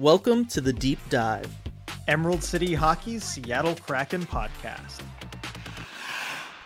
Welcome to the Deep Dive, Emerald City Hockey's Seattle Kraken podcast.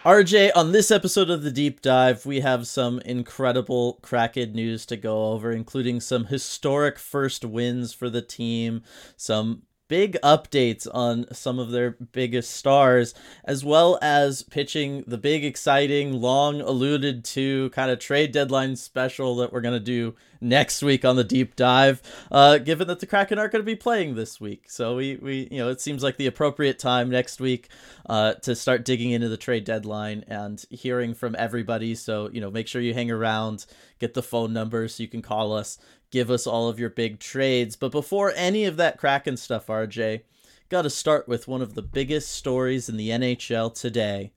RJ, on this episode of the Deep Dive, we have some incredible Kraken news to go over, including some historic first wins for the team, some big updates on some of their biggest stars, as well as pitching the big, exciting, long alluded to kind of trade deadline special that we're going to do next week on the deep dive, uh, given that the Kraken aren't going to be playing this week. So we, we, you know, it seems like the appropriate time next week uh, to start digging into the trade deadline and hearing from everybody. So, you know, make sure you hang around, get the phone number so you can call us give us all of your big trades. But before any of that Kraken stuff, RJ, got to start with one of the biggest stories in the NHL today.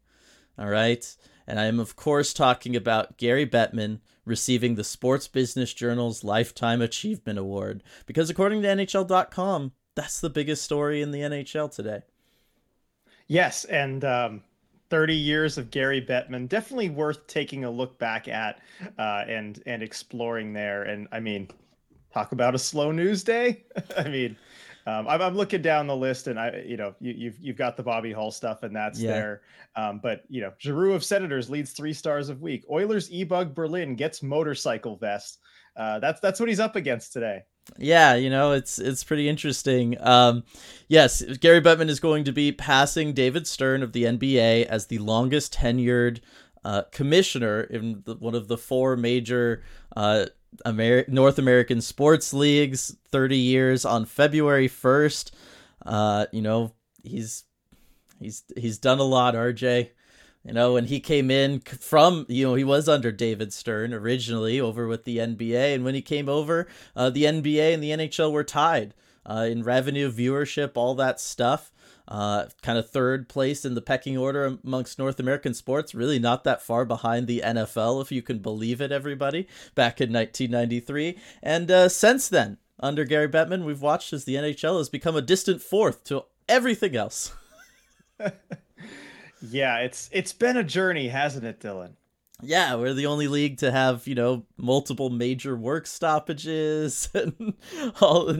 All right. And I am, of course, talking about Gary Bettman receiving the Sports Business Journal's Lifetime Achievement Award. Because according to NHL.com, that's the biggest story in the NHL today. Yes. And um, 30 years of Gary Bettman, definitely worth taking a look back at uh, and and exploring there. And I mean, talk about a slow news day. I mean, um, I'm, I'm, looking down the list, and I, you know, you, have you've, you've got the Bobby Hall stuff, and that's yeah. there. Um, but you know, Giroux of Senators leads three stars of week. Oilers E-Bug Berlin gets motorcycle vest. Uh, that's that's what he's up against today. Yeah, you know, it's it's pretty interesting. Um, yes, Gary Bettman is going to be passing David Stern of the NBA as the longest tenured uh, commissioner in the, one of the four major uh, Amer- North American sports leagues, 30 years on February 1st. Uh, you know, he's he's he's done a lot, RJ. You know, when he came in from, you know, he was under David Stern originally over with the NBA, and when he came over, uh, the NBA and the NHL were tied uh, in revenue, viewership, all that stuff uh, kind of third place in the pecking order amongst North American sports, really not that far behind the NFL, if you can believe it, everybody, back in 1993. And uh, since then, under Gary Bettman, we've watched as the NHL has become a distant fourth to everything else. yeah, it's it's been a journey, hasn't it, Dylan? Yeah, we're the only league to have, you know, multiple major work stoppages and all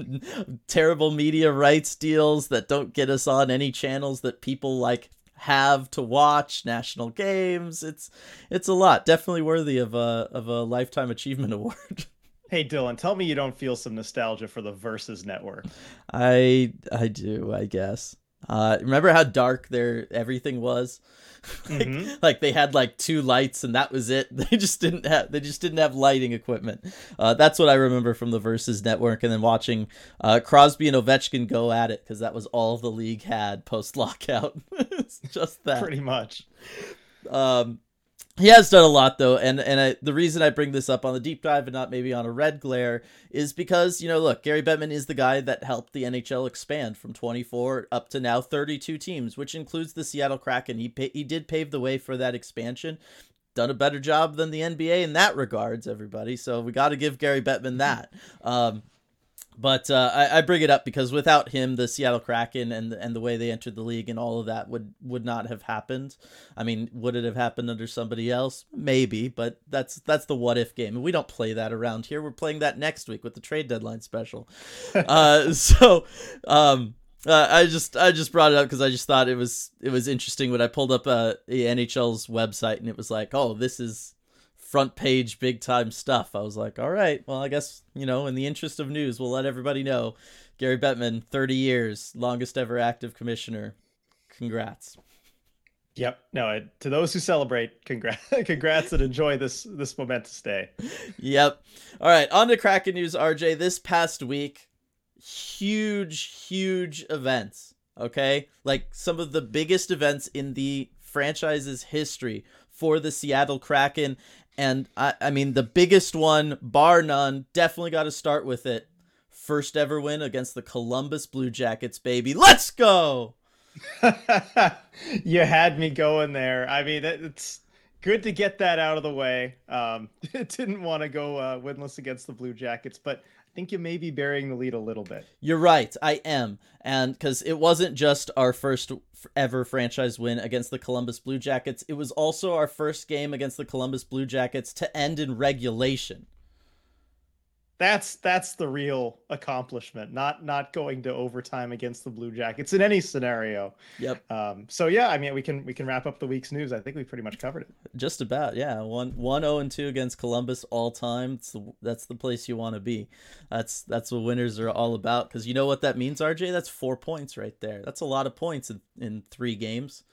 terrible media rights deals that don't get us on any channels that people like have to watch national games. It's it's a lot. Definitely worthy of a of a lifetime achievement award. Hey Dylan, tell me you don't feel some nostalgia for the Versus network. I I do, I guess. Uh, remember how dark their everything was? like, mm-hmm. like, they had like two lights and that was it. They just didn't have they just didn't have lighting equipment. Uh, that's what I remember from the Versus Network, and then watching uh, Crosby and Ovechkin go at it because that was all the league had post lockout. just that, pretty much. Um, he has done a lot though and and I, the reason i bring this up on the deep dive and not maybe on a red glare is because you know look gary bettman is the guy that helped the nhl expand from 24 up to now 32 teams which includes the seattle kraken. He he did pave the way for that expansion done a better job than the nba in that regards everybody so we got to give gary bettman that. Um, but uh, I, I, bring it up because without him, the Seattle Kraken and and the way they entered the league and all of that would would not have happened. I mean, would it have happened under somebody else? Maybe, but that's that's the what if game, and we don't play that around here. We're playing that next week with the trade deadline special. uh, so, um, uh, I just I just brought it up because I just thought it was it was interesting when I pulled up uh, the NHL's website and it was like, oh, this is front page big time stuff. I was like, all right, well, I guess, you know, in the interest of news, we'll let everybody know. Gary Bettman, 30 years, longest ever active commissioner. Congrats. Yep. No, to those who celebrate, congrats, congrats, and enjoy this this momentous day. Yep. All right, on to Kraken news, RJ. This past week, huge, huge events. Okay, like some of the biggest events in the franchise's history for the Seattle Kraken, and I, I mean, the biggest one, bar none, definitely got to start with it. First ever win against the Columbus Blue Jackets, baby. Let's go! you had me going there. I mean, it's good to get that out of the way. Um, didn't want to go uh, winless against the Blue Jackets, but think you may be burying the lead a little bit. You're right. I am. And because it wasn't just our first ever franchise win against the Columbus Blue Jackets, it was also our first game against the Columbus Blue Jackets to end in regulation. That's that's the real accomplishment not not going to overtime against the blue jackets in any scenario. Yep. Um so yeah i mean we can we can wrap up the week's news. I think we pretty much covered it. Just about yeah. One one oh and 2 against columbus all time. It's the, that's the place you want to be. That's that's what winners are all about. Because you know what that means rj that's four points right there. That's a lot of points in, in three games.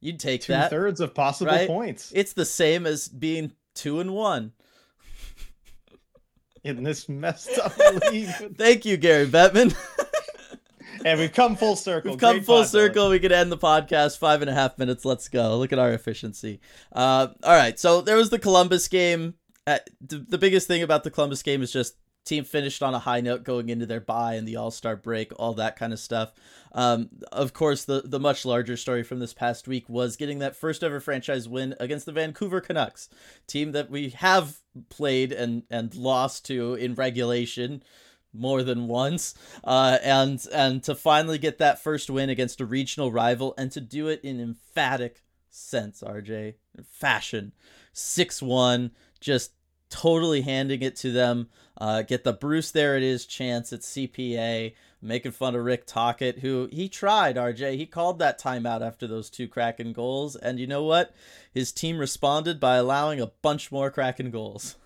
You'd take Two that thirds of possible right? points. It's the same as being two and one in this messed up league. Thank you, Gary Bettman. and we've come full circle. We've come Great full pod, circle. We could end the podcast five and a half minutes. Let's go. Look at our efficiency. Uh, all right. So there was the Columbus game. Uh, the, the biggest thing about the Columbus game is just team finished on a high note going into their bye and the All Star break, all that kind of stuff. Um, of course, the the much larger story from this past week was getting that first ever franchise win against the Vancouver Canucks, team that we have played and and lost to in regulation more than once uh, and and to finally get that first win against a regional rival and to do it in emphatic sense rj fashion 6-1 just totally handing it to them uh, get the bruce there it is chance at cpa making fun of rick Tocchet, who he tried rj he called that timeout after those two kraken goals. And you know what? His team responded by allowing a bunch more kraken goals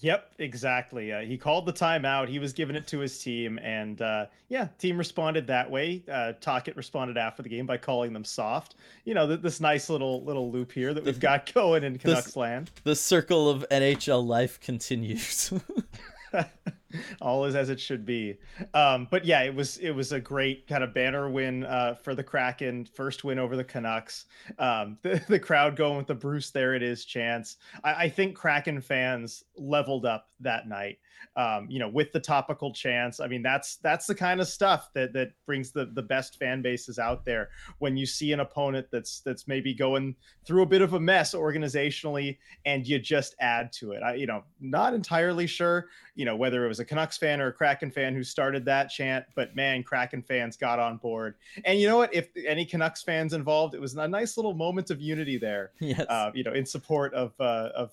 Yep, exactly. Uh, he called the timeout. He was giving it to his team, and uh, yeah, team responded that way. Uh, Tocchet responded after the game by calling them soft. You know, th- this nice little little loop here that we've got going in Canucks this, land. The circle of NHL life continues. all is as it should be. Um, but yeah, it was it was a great kind of banner win uh, for the Kraken, first win over the Canucks. Um, the, the crowd going with the Bruce there it is chance. I, I think Kraken fans leveled up that night. Um, you know, with the topical chance. I mean, that's that's the kind of stuff that that brings the the best fan bases out there. When you see an opponent that's that's maybe going through a bit of a mess organizationally, and you just add to it. I, you know, not entirely sure. You know, whether it was a Canucks fan or a Kraken fan who started that chant, but man, Kraken fans got on board. And you know what? If any Canucks fans involved, it was a nice little moment of unity there. Yes. Uh, you know, in support of uh, of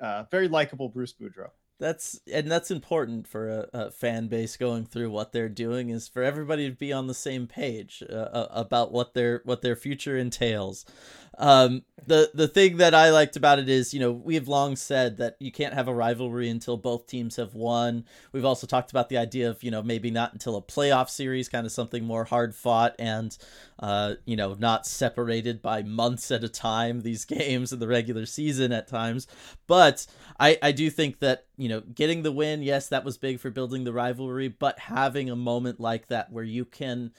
uh, very likable Bruce Boudreau that's and that's important for a, a, fan base going through what they're doing is for everybody to be on the same page uh, about what their what their future entails um, the the thing that I liked about it is, you know, we have long said that you can't have a rivalry until both teams have won. We've also talked about the idea of, you know, maybe not until a playoff series, kind of something more hard fought and, uh, you know, not separated by months at a time. These games in the regular season at times, but I I do think that you know getting the win, yes, that was big for building the rivalry, but having a moment like that where you can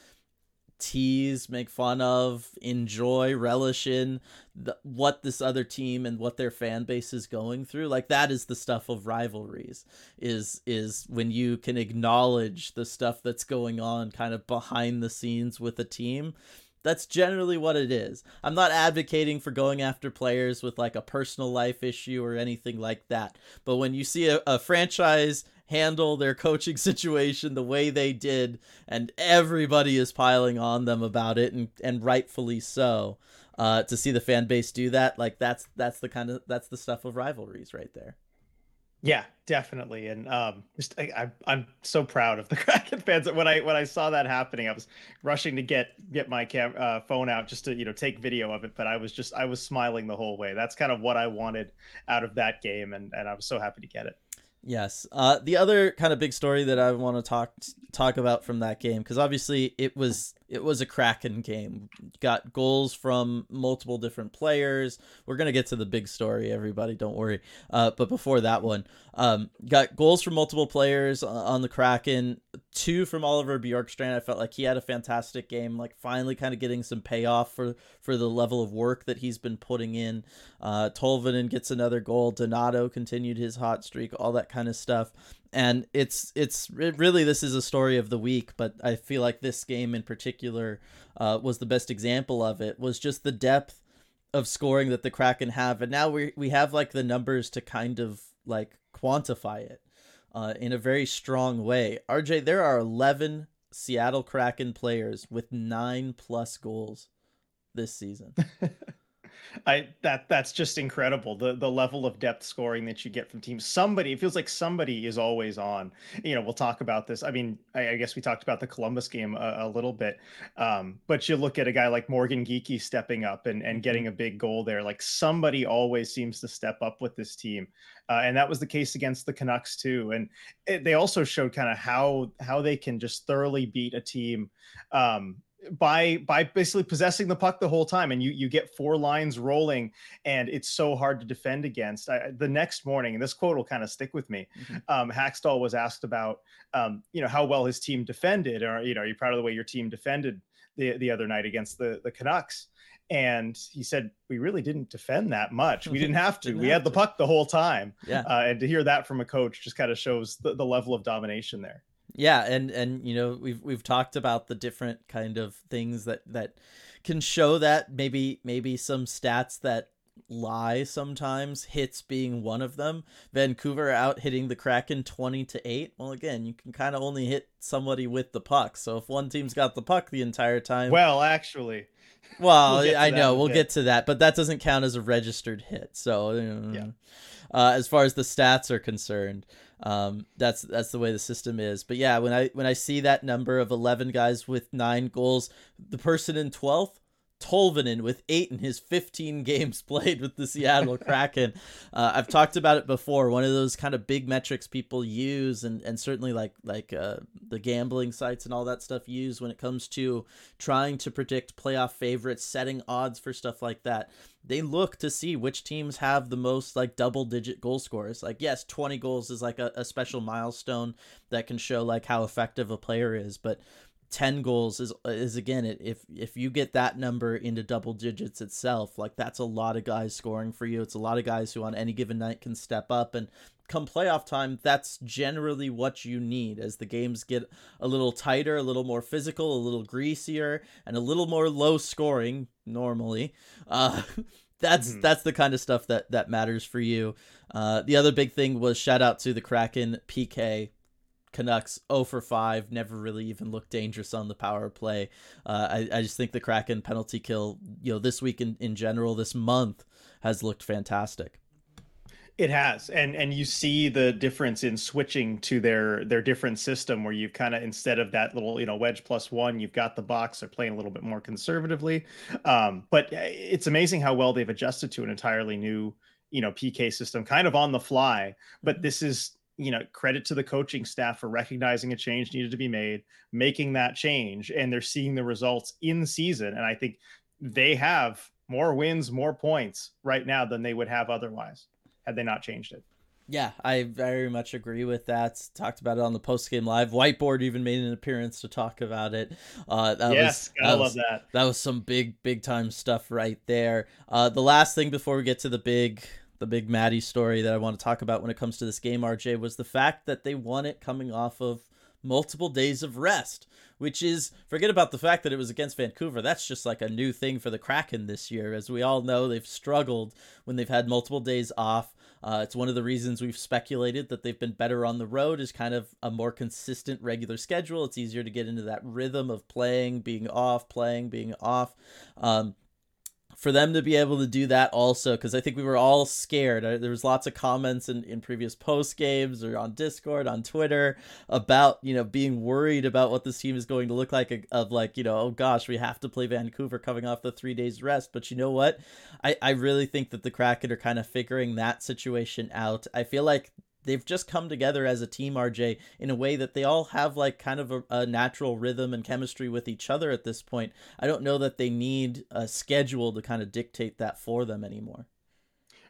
tease, make fun of, enjoy, relish in the, what this other team and what their fan base is going through. Like that is the stuff of rivalries. Is is when you can acknowledge the stuff that's going on kind of behind the scenes with a team. That's generally what it is. I'm not advocating for going after players with like a personal life issue or anything like that. But when you see a, a franchise handle their coaching situation the way they did, and everybody is piling on them about it, and and rightfully so. Uh, to see the fan base do that, like that's that's the kind of that's the stuff of rivalries right there. Yeah, definitely, and um, just I, I am so proud of the Kraken fans. When I when I saw that happening, I was rushing to get get my cam uh, phone out just to you know take video of it. But I was just I was smiling the whole way. That's kind of what I wanted out of that game, and and I was so happy to get it. Yes. Uh, the other kind of big story that I want to talk talk about from that game, because obviously it was it was a Kraken game. Got goals from multiple different players. We're gonna get to the big story, everybody. Don't worry. Uh, but before that one, um, got goals from multiple players on the Kraken. Two from Oliver Bjorkstrand. I felt like he had a fantastic game. Like finally, kind of getting some payoff for for the level of work that he's been putting in. Uh, Tolvanen gets another goal. Donato continued his hot streak. All that kind of stuff and it's it's really this is a story of the week but i feel like this game in particular uh, was the best example of it was just the depth of scoring that the kraken have. And now we we have like the numbers to kind of like quantify it uh, in a very strong way. Rj there are 11 seattle kraken players with nine plus goals this season I that that's just incredible. The the level of depth scoring that you get from teams. Somebody, it feels like somebody is always on. You know, we'll talk about this. I mean, I, I guess we talked about the Columbus game a, a little bit, um, but you look at a guy like Morgan Geekie stepping up and and getting mm-hmm. a big goal there. Like somebody always seems to step up with this team, uh, and that was the case against the Canucks too. And it, they also showed kind of how how they can just thoroughly beat a team. Um, by by basically possessing the puck the whole time and you you get four lines rolling and it's so hard to defend against. I, the next morning and this quote will kind of stick with me mm-hmm. um, Hakstol was asked about um, you know how well his team defended or you know are you proud of the way your team defended the the other night against the the Canucks? And he said we really didn't defend that much. We didn't have to. Didn't we have had to. the puck the whole time. Yeah. Uh, and to hear that from a coach just kind of shows the, the level of domination there yeah and and you know we've we've talked about the different kind of things that that can show that maybe maybe some stats that lie sometimes hits being one of them. Vancouver out hitting the kraken 20 to 8 well again you can kind of only hit somebody with the puck. So if one team's got the puck the entire time well actually. Well we'll i know we'll get to that but that doesn't count as a registered hit. So yeah. uh, as far as the stats are concerned um, that's that's the way the system is. But yeah, when I when I see that number of eleven guys with nine goals, the person in twelfth Tolvanen with eight in his 15 games played with the Seattle Kraken. Uh, I've talked about it before. One of those kind of big metrics people use, and, and certainly like like uh, the gambling sites and all that stuff use when it comes to trying to predict playoff favorites, setting odds for stuff like that. They look to see which teams have the most like double digit goal scores. Like yes, 20 goals is like a, a special milestone that can show like how effective a player is, but 10 goals is is again if if you get that number into double digits itself like that's a lot of guys scoring for you. It's a lot of guys who on any given night can step up. And come playoff time that's generally what you need as the games get a little tighter a little more physical a little greasier and a little more low scoring normally. Uh that's mm-hmm. that's the kind of stuff that that matters for you. Uh the other big thing was shout out to the kraken pk Canucks 0 for 5, never really even looked dangerous on the power play. Uh, I, I just think the Kraken penalty kill, you know, this week in, in general, this month has looked fantastic. It has, and and you see the difference in switching to their their different system, where you've kind of instead of that little you know wedge plus one, you've got the box. They're playing a little bit more conservatively, um, but uh, it's amazing how well they've adjusted to an entirely new you know PK system, kind of on the fly. But mm-hmm. this is you know, credit to the coaching staff for recognizing a change needed to be made, making that change, and they're seeing the results in season. And I think they have more wins, more points right now than they would have otherwise had they not changed it. Yeah, I very much agree with that. Talked about it on the post game live. Whiteboard even made an appearance to talk about it. Uh, that yes, was, I love that. That was some big, big time stuff right there. Uh, the last thing before we get to the big the big Matty story that I want to talk about when it comes to this game, RJ, was the fact that they won it coming off of multiple days of rest, which is forget about the fact that it was against Vancouver. That's just like a new thing for the Kraken this year. As we all know, they've struggled when they've had multiple days off. Uh, it's one of the reasons we've speculated that they've been better on the road is kind of a more consistent regular schedule. It's easier to get into that rhythm of playing, being off, playing, being off. Um, for them to be able to do that also because i think we were all scared. There was lots of comments in, in previous post games or on discord on twitter about you know being worried about what this team is going to look like of like you know oh gosh we have to play vancouver coming off the three days rest. But you know what? I i really think that the kraken are kind of figuring that situation out. I feel like they've just come together as a team, RJ, in a way that they all have like kind of a, a, natural rhythm and chemistry with each other at this point. I don't know that they need a schedule to kind of dictate that for them anymore.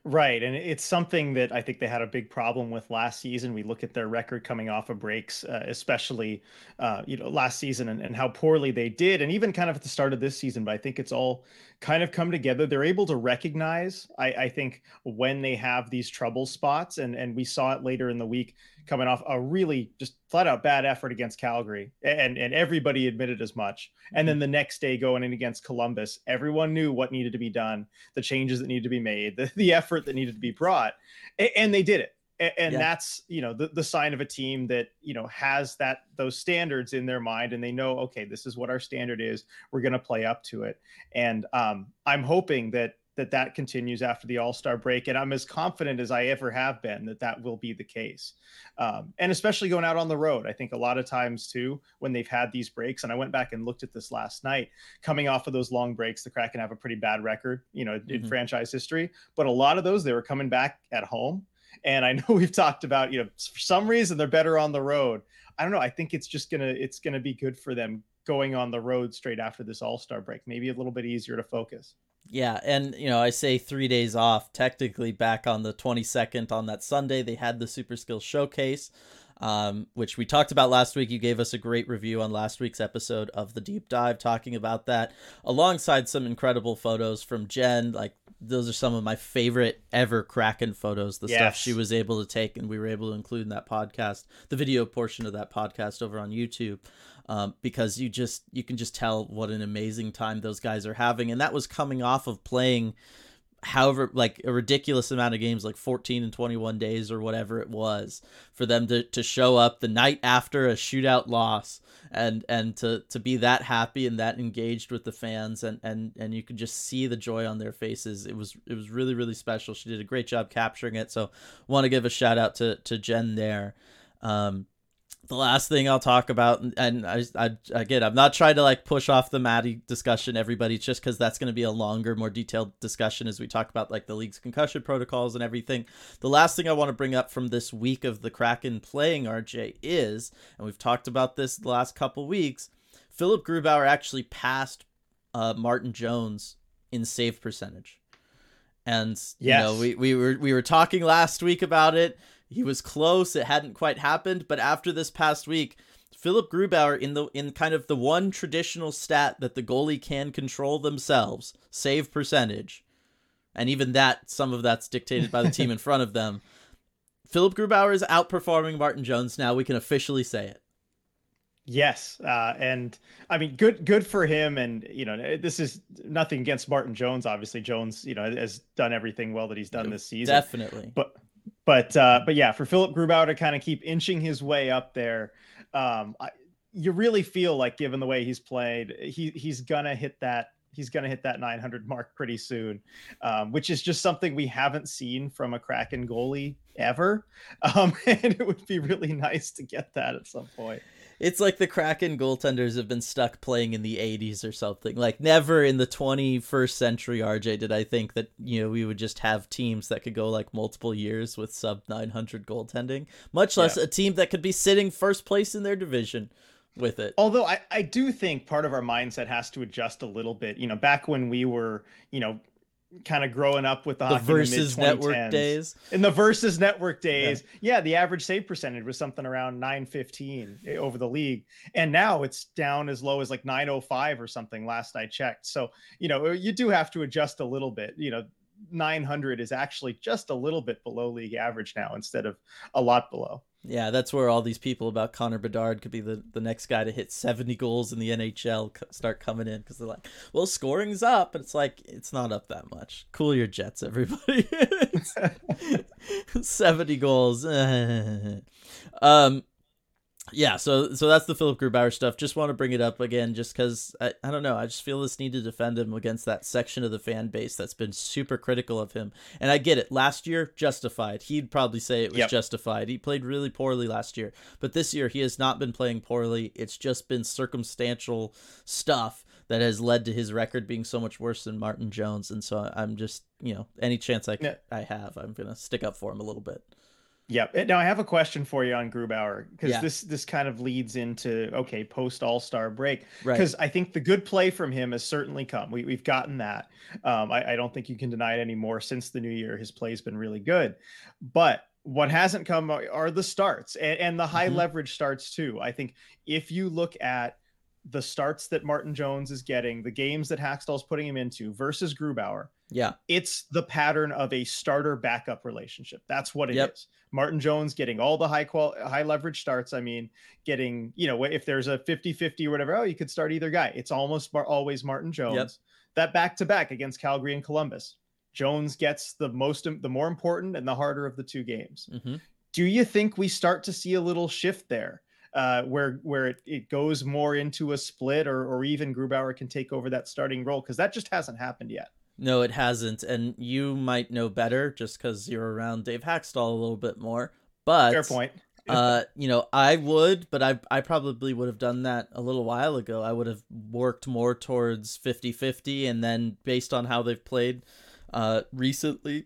Right. And it's something that I think they had a big problem with last season. We look at their record coming off of breaks, uh, especially, uh, you know, last season and, and how poorly they did. And even kind of at the start of this season, but I think it's all kind of come together. They're able to recognize, I, I think, when they have these trouble spots. And, and we saw it later in the week coming off a really just flat out bad effort against Calgary. And, and everybody admitted as much. And then mm-hmm. the next day going in against Columbus, everyone knew what needed to be done, the changes that needed to be made, the, the effort that needed to be brought. And, and they did it and, yeah. that's you know the, the sign of a team that you know has that those standards in their mind and they know okay this is what our standard is we're going to play up to it and um, i'm hoping that that that continues after the All Star break, and I'm as confident as I ever have been that that will be the case. Um, and especially going out on the road, I think a lot of times too when they've had these breaks, and I went back and looked at this last night. Coming off of those long breaks, the Kraken have a pretty bad record, you know, in mm-hmm. franchise history. But a lot of those they were coming back at home, and I know we've talked about you know for some reason they're better on the road. I don't know. I think it's just gonna it's gonna be good for them going on the road straight after this All Star break. Maybe a little bit easier to focus. Yeah, and you know, I say three days off. Technically, back on the 22nd on that Sunday, they had the Super Skills Showcase, um, which we talked about last week. You gave us a great review on last week's episode of the deep dive, talking about that, alongside some incredible photos from Jen. Like those are some of my favorite ever Kraken photos. The yes. stuff she was able to take, and we were able to include in that podcast, the video portion of that podcast over on YouTube um, because you just you can just tell what an amazing time those guys are having, and that was coming off of playing however like a ridiculous amount of games like 14 and 21 days or whatever it was for them to, to show up the night after a shootout loss and and to to be that happy and that engaged with the fans and and and you could just see the joy on their faces. It was it was really really special. She did a great job capturing it. So want to give a shout out to to jen there. Um the last thing I'll talk about, and I, I again, I'm not trying to like push off the Matty discussion, everybody, just because that's going to be a longer, more detailed discussion as we talk about like the league's concussion protocols and everything. The last thing I want to bring up from this week of the Kraken playing RJ is, and we've talked about this the last couple weeks, Philip Grubauer actually passed uh, Martin Jones in save percentage, and yes. you know we we were we were talking last week about it he was close. It hadn't quite happened, but after this past week, Philip Grubauer in the in kind of the one traditional stat that the goalie can control themselves, save percentage. And even that some of that's dictated by the team in front of them. Philip Grubauer is outperforming Martin Jones now. We can officially say it. Yes, uh, and I mean, good, good for him. And you know, this is nothing against Martin Jones. Obviously, Jones, you know, has done everything well that he's done this season. Definitely, but but uh, but yeah, for Philip Grubauer to kind of keep inching his way up there, um, I, you really feel like, given the way he's played, he he's gonna hit that he's gonna hit that 900 mark pretty soon, um, which is just something we haven't seen from a Kraken goalie ever, um, and it would be really nice to get that at some point it's like the Kraken goaltenders have been stuck playing in the 80s or something. Like never in the 21st century, RJ, did I think that you know we would just have teams that could go like multiple years with sub 900 goaltending, much less yeah. a team that could be sitting first place in their division with it. Although I, I do think part of our mindset has to adjust a little bit. You know, back when we were, you know, kind of growing up with the, the versus network days? In the versus network days. Yeah. yeah. the average save percentage was something around 915 eh, over the league. And now it's down as low as like 905 or something last i checked. So you know you do have to adjust a little bit. You know 900 is actually just a little bit below league average now instead of a lot below yeah, that's where all these people about Connor Bedard could be the, the next guy to hit 70 goals in the NHL start coming in because they're like, well, scoring's up. And it's like, it's not up that much. Cool your jets, everybody. 70 goals. um, yeah, so so that's the Philip Grubauer stuff. Just want to bring it up again, just because I, I don't know. I just feel this need to defend him against that section of the fan base that's been super critical of him. And I get it. Last year, justified. He'd probably say it was yep. justified. He played really poorly last year, but this year he has not been playing poorly. It's just been circumstantial stuff that has led to his record being so much worse than Martin Jones. And so I'm just, you know, any chance I, yeah. I have, I'm gonna stick up for him a little bit. Yep. Now I have a question for you on Grubauer because yeah. this this kind of leads into okay post All Star break because right. I think the good play from him has certainly come. We we've gotten that. Um, I, I don't think you can deny it anymore. Since the new year, his play's been really good, but what hasn't come are the starts and, and the high mm-hmm. leverage starts too. I think if you look at the starts that Martin Jones is getting, the games that Hakstol's putting him into versus Grubauer, yeah, it's the pattern of a starter backup relationship. That's what it yep. is. Martin Jones getting all the high qual high leverage starts. I mean, getting, you know, if there's a 50-50 or whatever, oh, you could start either guy. It's almost always Martin Jones. Yep. That back to back against Calgary and Columbus. Jones gets the most the more important and the harder of the two games. Mm-hmm. Do you think we start to see a little shift there? Uh, where where it, it goes more into a split or or even Grubauer can take over that starting role because that just hasn't happened yet. No, it hasn't, and you might know better just because you're around Dave Hakstol a little bit more. But fair point. uh, you know, I would, but I I probably would have done that a little while ago. I would have worked more towards 50-50 and then based on how they've played uh recently,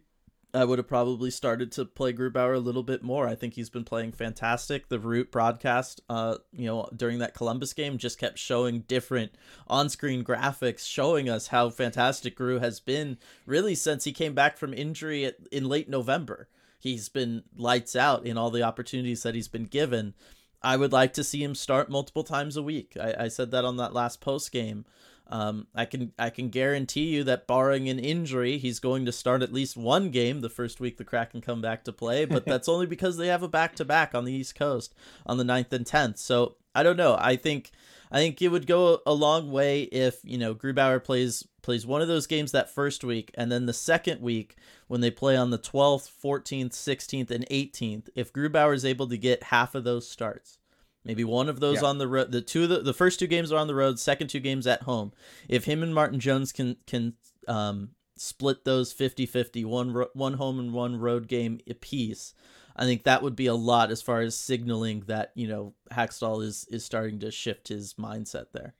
I would have probably started to play Grubauer a little bit more. I think he's been playing fantastic. The Root broadcast, uh, you know, during that Columbus game just kept showing different on-screen graphics showing us how fantastic Gru has been really since he came back from injury at, in late November. He's been lights out in all the opportunities that he's been given. I would like to see him start multiple times a week. I, I said that on that last post game. Um, I can I can guarantee you that barring an injury, he's going to start at least one game the first week the Kraken come back to play. But that's only because they have a back to back on the East Coast on the 9th and tenth. So I don't know. I think I think it would go a long way if you know Grubauer plays plays one of those games that first week, and then the second week when they play on the 12th, 14th, 16th, and 18th, if Grubauer is able to get half of those starts Maybe one of those yeah. on the road. The two, the, the first two games are on the road. Second two games at home. If him and Martin Jones can can um, split those 50-50, one ro- one home and one road game apiece, I think that would be a lot as far as signaling that you know Hakstol is is starting to shift his mindset there.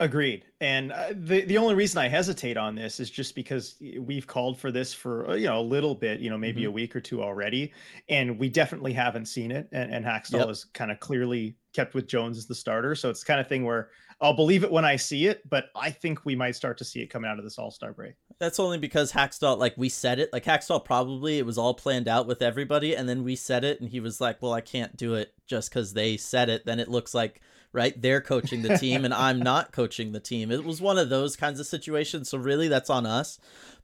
Agreed. And uh, the the only reason I hesitate on this is just because we've called for this for uh, you know a little bit, you know, maybe mm-hmm. a week or two already, and we definitely haven't seen it. And, and Hakstol yep. is kind of clearly kept with Jones as the starter, so it's kind of thing where I'll believe it when I see it, but I think we might start to see it coming out of this All Star break. That's only because Hakstol, like we said it, like Hakstol probably it was all planned out with everybody, and then we said it, and he was like, "Well, I can't do it just because they said it." Then it looks like right? They're coaching the team and I'm not coaching the team. It was one of those kinds of situations. So really, that's on us.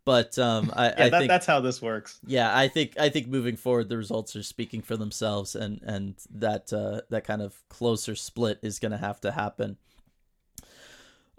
But um, I, yeah, I that, think that's how this works. Yeah, I think I think moving forward, the results are speaking for themselves, and and that uh, that kind of closer split is going to have to happen.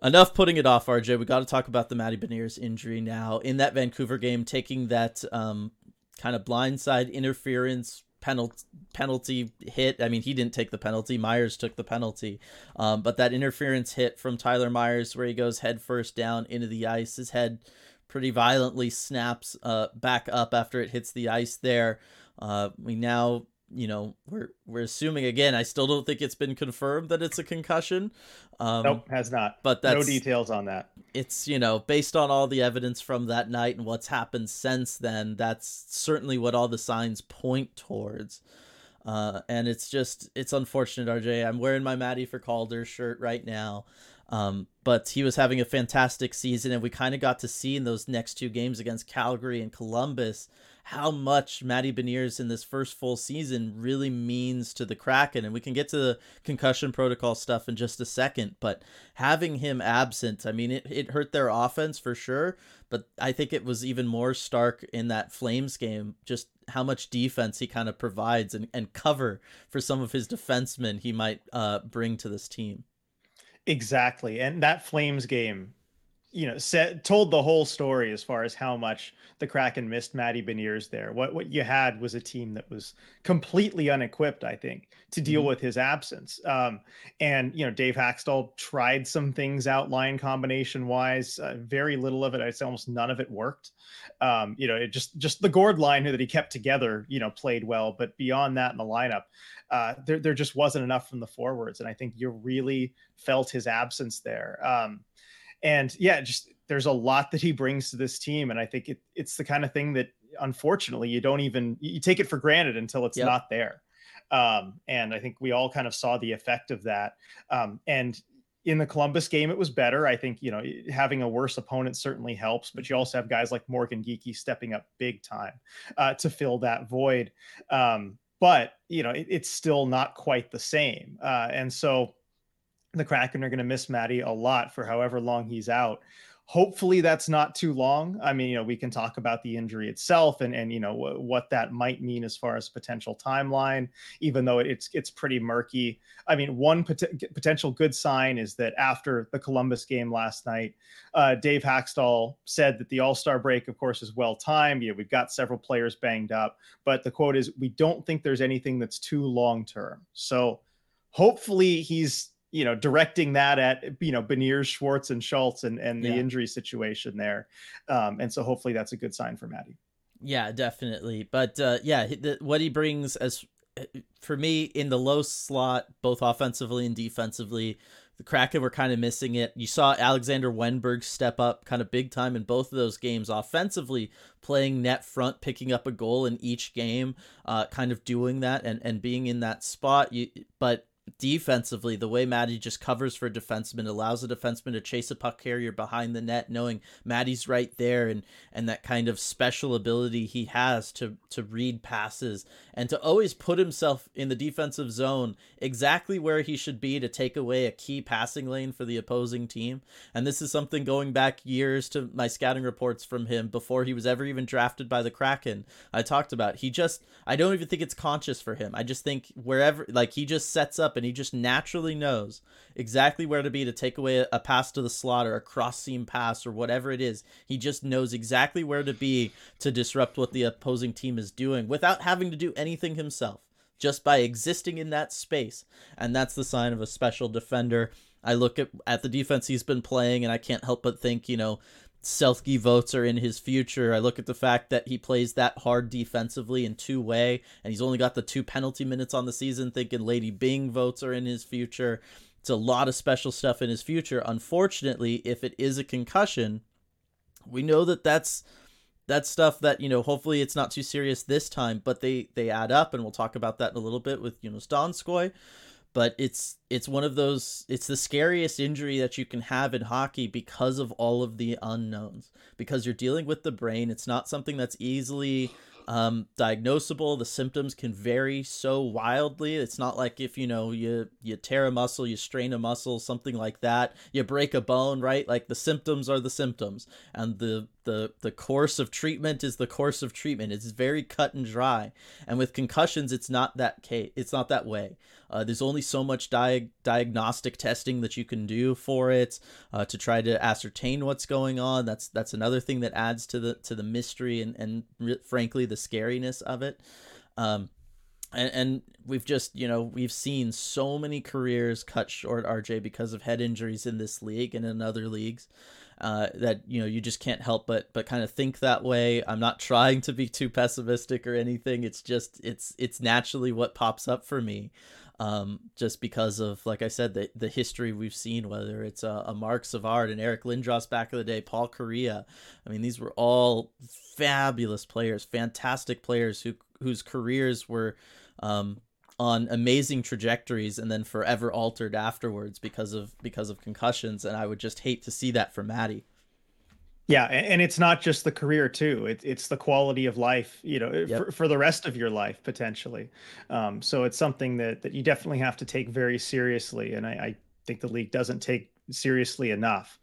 Enough putting it off, RJ. We got to talk about the Matty Beniers injury now. In that Vancouver game, taking that um, kind of blindside interference penalty penalty hit. I mean, he didn't take the penalty. Myers took the penalty. Um, but that interference hit from Tyler Myers, where he goes head first down into the ice, his head pretty violently snaps uh, back up after it hits the ice. There, uh, we now you know we're we're assuming again i still don't think it's been confirmed that it's a concussion um nope has not. but that's no details on that. It's you know based on all the evidence from that night and what's happened since then that's certainly what all the signs point towards. Uh and it's just it's unfortunate rj i'm wearing my matty for calder shirt right now um, but he was having a fantastic season, and we kind of got to see in those next two games against Calgary and Columbus how much Matty Beniers in this first full season really means to the Kraken. And we can get to the concussion protocol stuff in just a second, but having him absent, I mean, it, it hurt their offense for sure, but I think it was even more stark in that Flames game, just how much defense he kind of provides and, and cover for some of his defensemen he might uh, bring to this team. Exactly. And that Flames game you know, said told the whole story as far as how much the Kraken missed Matty Beniers there. What what you had was a team that was completely unequipped, I think, to deal mm-hmm. with his absence. Um, and you know, Dave Hakstol tried some things out line combination wise. Uh, very little of it, I'd say almost none of it worked. Um, you know, it just just the Gourde line that he kept together, you know, played well. But beyond that in the lineup, uh, there there just wasn't enough from the forwards, and I think you really felt his absence there. Um, and yeah, just there's a lot that he brings to this team, and I think it, it's the kind of thing that unfortunately you don't even you take it for granted until it's yep. not there. Um, and I think we all kind of saw the effect of that. Um, and in the Columbus game, it was better. I think, you know, having a worse opponent certainly helps, but you also have guys like Morgan Geekie stepping up big time uh, to fill that void. Um, but, you know, it, it's still not quite the same. Uh, and so the Kraken are going to miss Matty a lot for however long he's out. Hopefully that's not too long. I mean, you know, we can talk about the injury itself and and you know w- what that might mean as far as potential timeline, even though it's it's pretty murky. I mean, one pot- potential good sign is that after the Columbus game last night, uh, Dave Hakstol said that the All Star break, of course, is well timed. You know, we've got several players banged up, but the quote is, "We don't think there's anything that's too long term." So hopefully he's you know, directing that at you know Beniers, Schwartz, and Schultz, and and the Yeah. injury situation there. Um, and so hopefully that's a good sign for Matty. Yeah, definitely. But uh, yeah, the, what he brings as for me in the low slot, both offensively and defensively, the Kraken were kind of missing it. You saw Alexander Wennberg step up kind of big time in both of those games, offensively playing net front, picking up a goal in each game, uh, kind of doing that and, and being in that spot. You, but defensively, the way Matty just covers for a defenseman allows a defenseman to chase a puck carrier behind the net, knowing Matty's right there, and and that kind of special ability he has to to read passes and to always put himself in the defensive zone exactly where he should be to take away a key passing lane for the opposing team. And this is something going back years to my scouting reports from him before he was ever even drafted by the Kraken. I talked about he just I don't even think it's conscious for him. I just think wherever like he just sets up and he just naturally knows exactly where to be to take away a, pass to the slot or a cross seam pass or whatever it is. He just knows exactly where to be to disrupt what the opposing team is doing without having to do anything himself, just by existing in that space. And that's the sign of a special defender. I look at, at the defense he's been playing and I can't help but think, you know, Selke votes are in his future. I look at the fact that he plays that hard defensively in two way, and he's only got the two penalty minutes on the season. Thinking Lady Byng votes are in his future. It's a lot of special stuff in his future. Unfortunately, if it is a concussion, we know that that's that's stuff that you know. Hopefully, it's not too serious this time, but they they add up, and we'll talk about that in a little bit with know Donskoi but it's it's one of those it's the scariest injury that you can have in hockey because of all of the unknowns. Because you're dealing with the brain it's not something that's easily um, diagnosable. The symptoms can vary so wildly. It's not like if you know you you tear a muscle you strain a muscle something like that. You break a bone right? Like the symptoms are the symptoms. And the the the course of treatment is the course of treatment it's very cut and dry and with concussions it's not that case it's not that way uh, there's only so much diag- diagnostic testing that you can do for it uh, to try to ascertain what's going on. That's that's another thing that adds to the to the mystery and and re- frankly the scariness of it. Um, and, and we've just you know we've seen so many careers cut short, RJ, because of head injuries in this league and in other leagues. Uh, that you know you just can't help but but kind of think that way. I'm not trying to be too pessimistic or anything. It's just it's it's naturally what pops up for me um, just because of, like I said, the, the history we've seen, whether it's a, a Marc Savard and Eric Lindros back in the day, Paul Kariya. I mean, these were all fabulous players, fantastic players who whose careers were um, on amazing trajectories and then forever altered afterwards because of because of concussions. And I would just hate to see that for Matty. Yeah, and it's not just the career too. It, it's the quality of life, you know, Yep. for, for the rest of your life potentially. Um, so it's something that that you definitely have to take very seriously, and I, I think the league doesn't take seriously enough.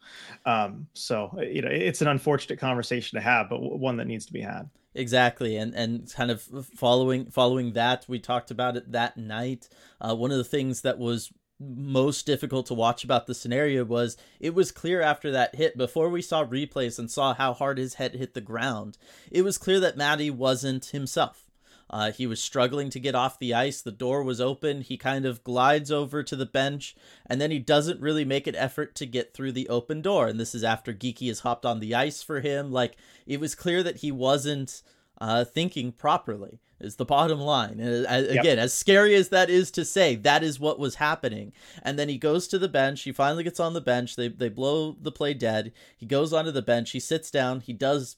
Um, so you know, it's an unfortunate conversation to have, but one that needs to be had. Exactly, and and kind of following following that, we talked about it that night. Uh, one of the things that was most difficult to watch about the scenario was it was clear after that hit before we saw replays and saw how hard his head hit the ground. It was clear that Matty wasn't himself. Uh, he was struggling to get off the ice. The door was open. He kind of glides over to the bench, and then he doesn't really make an effort to get through the open door. And this is after Geekie has hopped on the ice for him. Like, it was clear that he wasn't uh, thinking properly, is the bottom line. And uh, again, as scary as that is to say, that is what was happening. And then he goes to the bench. He finally gets on the bench. They, they blow the play dead. He goes onto the bench. He sits down. He does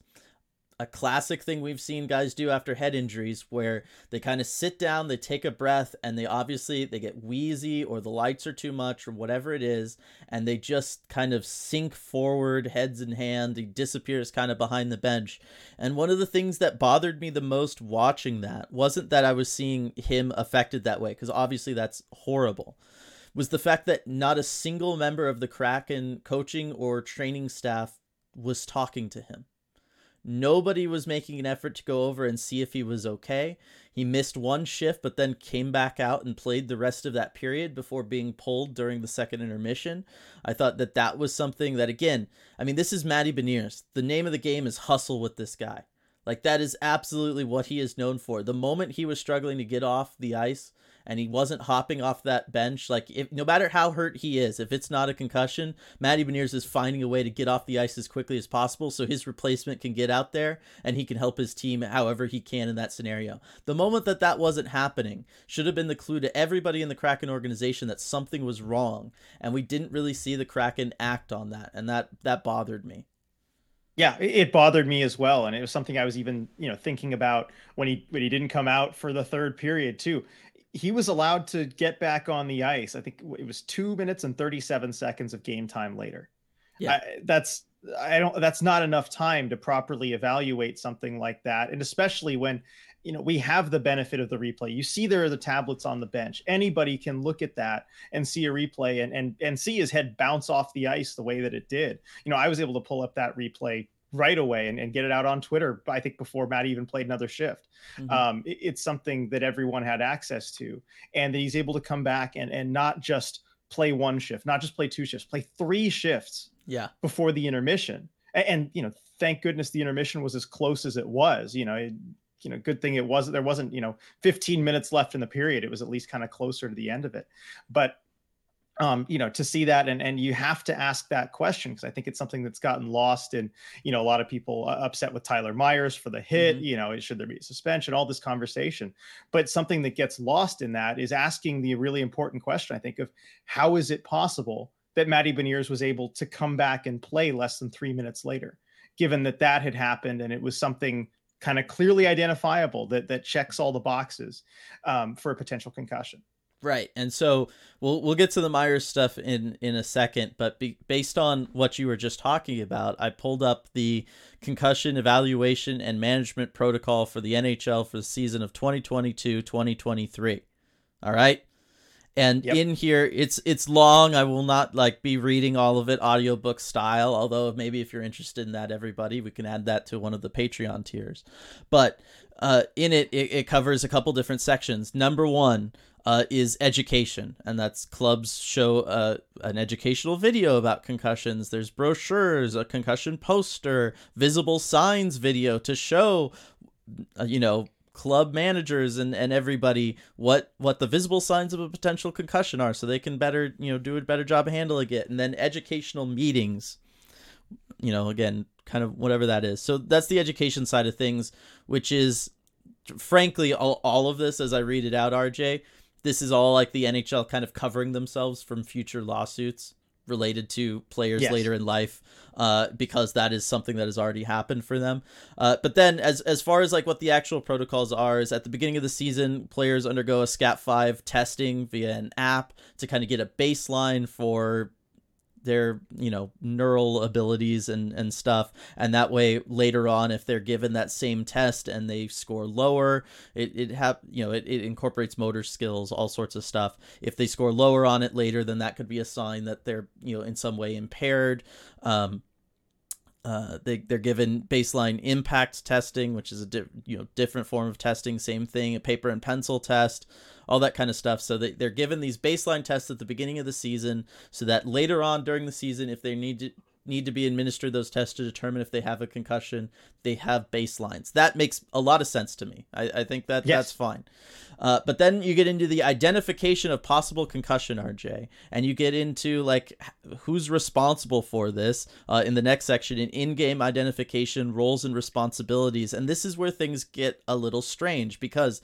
a classic thing we've seen guys do after head injuries where they kind of sit down they take a breath and they obviously they get wheezy or the lights are too much or whatever it is and they just kind of sink forward heads in hand he disappears kind of behind the bench. And one of the things that bothered me the most watching that wasn't that i was seeing him affected that way because obviously that's horrible was the fact that not a single member of the kraken coaching or training staff was talking to him Nobody was making an effort to go over and see if he was okay. He missed one shift, but then came back out and played the rest of that period before being pulled during the second intermission. I thought that that was something that, again, I mean, this is Matty Beniers. The name of the game is hustle with this guy. Like, that is absolutely what he is known for. The moment he was struggling to get off the ice and he wasn't hopping off that bench, like if no matter how hurt he is, if it's not a concussion, Matty Beniers is finding a way to get off the ice as quickly as possible so his replacement can get out there and he can help his team however he can in that scenario. The moment that that wasn't happening should have been the clue to everybody in the Kraken organization that something was wrong, and we didn't really see the Kraken act on that, and that that bothered me. Yeah, it bothered me as well, and it was something I was even, you know, thinking about when he when he didn't come out for the third period too. He was allowed to get back on the ice. I think it was two minutes and thirty seven seconds of game time later. Yeah, I, that's I don't. That's not enough time to properly evaluate something like that, and especially when you know we have the benefit of the replay you see there are the tablets on the bench anybody can look at that and see a replay and and and see his head bounce off the ice the way that it did you know i was able to pull up that replay right away and, and get it out on twitter i think before matt even played another shift. Mm-hmm. um, it, it's something that everyone had access to and that he's able to come back and and not just play one shift not just play two shifts play three shifts yeah. before the intermission. And, and you know thank goodness the intermission was as close as it was you know it, you know good thing it wasn't there wasn't you know 15 minutes left in the period. It was at least kind of closer to the end of it. But um, you know, to see that and and you have to ask that question because I think it's something that's gotten lost in, you know, a lot of people uh, upset with Tyler Myers for the hit. Mm-hmm. You know, should there be a suspension? All this conversation, but something that gets lost in that is asking the really important question. I think of how is it possible that Matty Beniers was able to come back and play less than three minutes later, given that that had happened and it was something kind of clearly identifiable that that checks all the boxes um, for a potential concussion. Right, and so we'll we'll get to the Myers stuff in in a second, but be, based on what you were just talking about, I pulled up the concussion evaluation and management protocol for the NHL for the season of 2022-2023. All right, and yep. in here it's it's long i will not like be reading all of it audiobook style although maybe if you're interested in that everybody we can add that to one of the patreon tiers but uh, in it, it, it covers a couple different sections number one uh, is education. And that's clubs show uh, an educational video about concussions. There's brochures a concussion poster visible signs video to show uh, you know club managers and, and everybody what what the visible signs of a potential concussion are so they can better you know do a better job handling it. And then educational meetings you know again kind of whatever that is. So that's the education side of things which is frankly all, all of this as i read it out rj this is all like the nhl kind of covering themselves from future lawsuits related to players yes. later in life uh, because that is something that has already happened for them. Uh, but then as as far as like what the actual protocols are is at the beginning of the season players undergo a scat 5 testing via an app to kind of get a baseline for their you know neural abilities and and stuff. And that way later on if they're given that same test and they score lower it it have you know it, it incorporates motor skills all sorts of stuff. If they score lower on it later then that could be a sign that they're you know in some way impaired. Um uh, they they're given baseline impact testing, which is a di- you know different form of testing. Same thing, a paper and pencil test all that kind of stuff. So they, they're given these baseline tests at the beginning of the season so that later on during the season, if they need to need to be administered those tests to determine if they have a concussion, they have baselines. That makes a lot of sense to me. I, I think that yes. that's fine. Uh, but then you get into the identification of possible concussion, RJ, and you get into like who's responsible for this uh, in the next section in in-game identification, roles and responsibilities, and this is where things get a little strange because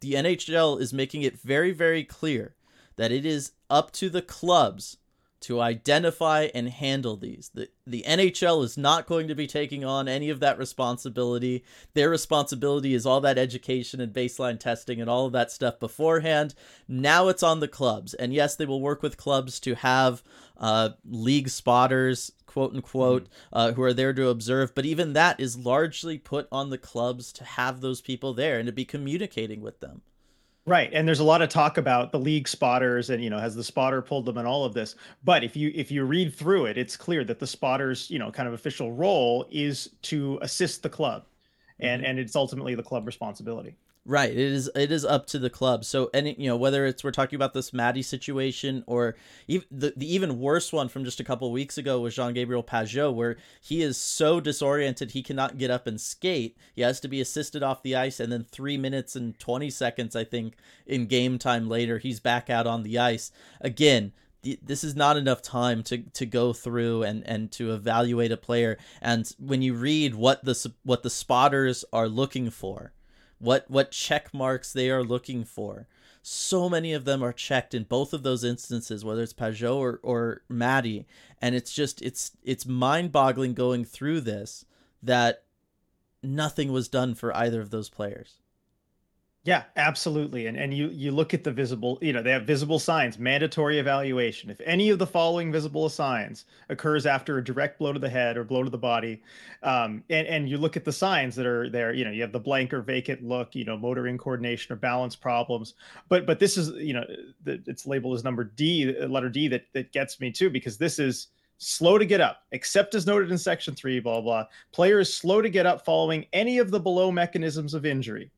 the NHL is making it very, very clear that it is up to the clubs to identify and handle these. The, the NHL is not going to be taking on any of that responsibility. Their responsibility is all that education and baseline testing and all of that stuff beforehand. Now it's on the clubs. And yes, they will work with clubs to have uh, league spotters, quote unquote, mm-hmm. uh, who are there to observe. But even that is largely put on the clubs to have those people there and to be communicating with them. Right. And there's a lot of talk about the league spotters and you know has the spotter pulled them and all of this. But if you if you read through it, it's clear that the spotters, you know, kind of official role is to assist the club. And mm-hmm. and it's ultimately the club responsibility. Right. It is it is up to the club. So any you know whether it's we're talking about this Matty situation or even the, the even worse one from just a couple weeks ago was Jean Gabriel Pageau where he is so disoriented he cannot get up and skate. He has to be assisted off the ice and then 3 minutes and 20 seconds I think in game time later he's back out on the ice. Again, this is not enough time to to go through and and to evaluate a player and when you read what the what the spotters are looking for what what check marks they are looking for. So many of them are checked in both of those instances, whether it's Pageau or, or Matty. And it's just it's it's mind boggling going through this that nothing was done for either of those players. Yeah, absolutely. And and you you look at the visible, you know, they have visible signs, mandatory evaluation. If any of the following visible signs occurs after a direct blow to the head or blow to the body, um, and and you look at the signs that are there, you know, you have the blank or vacant look, you know, motor incoordination or balance problems. But but this is, you know, the, it's labeled as number D, letter D that that gets me too because this is slow to get up, except as noted in section three, blah blah. Player is slow to get up following any of the below mechanisms of injury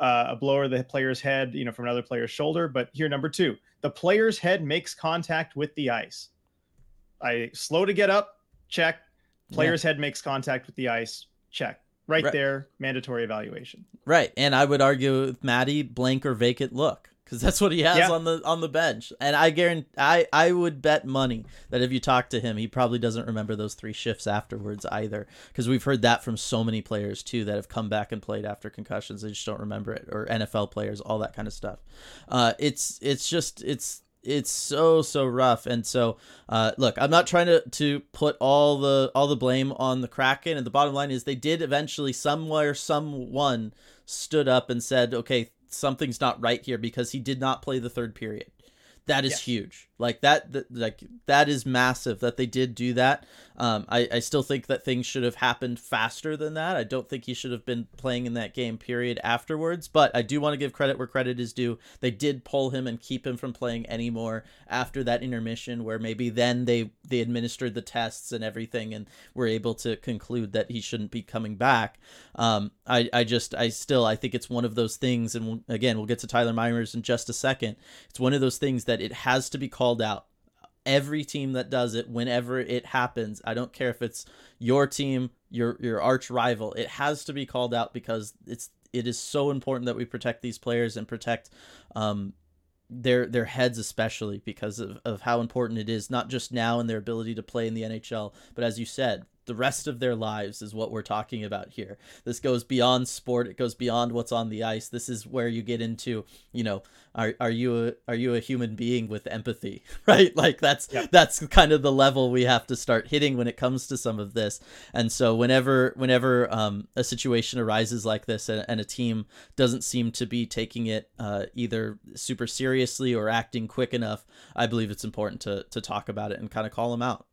uh, a blow of the player's head, you know, from another player's shoulder. But here, number two, the player's head makes contact with the ice. I slow to get up, check. Player's yeah. head makes contact with the ice, check. Right, right, there, mandatory evaluation. Right, and I would argue with Matty, blank or vacant look because that's what he has yeah. on the on the bench. And I guarantee, I I would bet money that if you talk to him, he probably doesn't remember those three shifts afterwards either. Because we've heard that from so many players too that have come back and played after concussions. They just don't remember it, or NFL players, all that kind of stuff. Uh, it's it's just it's it's so so rough and so uh, look i'm not trying to to put all the all the blame on the kraken and the bottom line is they did eventually somewhere someone stood up and said okay something's not right here because he did not play the third period. That is yes. huge. Like that, that, like that is massive that they did do that. Um, I, I still think that things should have happened faster than that. I don't think he should have been playing in that game period afterwards. But I do want to give credit where credit is due. They did pull him and keep him from playing anymore after that intermission, where maybe then they they administered the tests and everything and were able to conclude that he shouldn't be coming back. Um, I I just I still I think it's one of those things, and again we'll get to Tyler Myers in just a second. It's one of those things that it has to be called called out. Every team that does it, whenever it happens, I don't care if it's your team, your your arch rival, it has to be called out because it's it is so important that we protect these players and protect um, their their heads especially because of, of how important it is not just now in their ability to play in the NHL but as you said the rest of their lives is what we're talking about here. This goes beyond sport. It goes beyond what's on the ice. This is where you get into, you know, are are you a are you a human being with empathy, right? Like that's that's kind of the level we have to start hitting when it comes to some of this. And so whenever whenever um, a situation arises like this and, and, a team doesn't seem to be taking it uh, either super seriously or acting quick enough, I believe it's important to to talk about it and kind of call them out.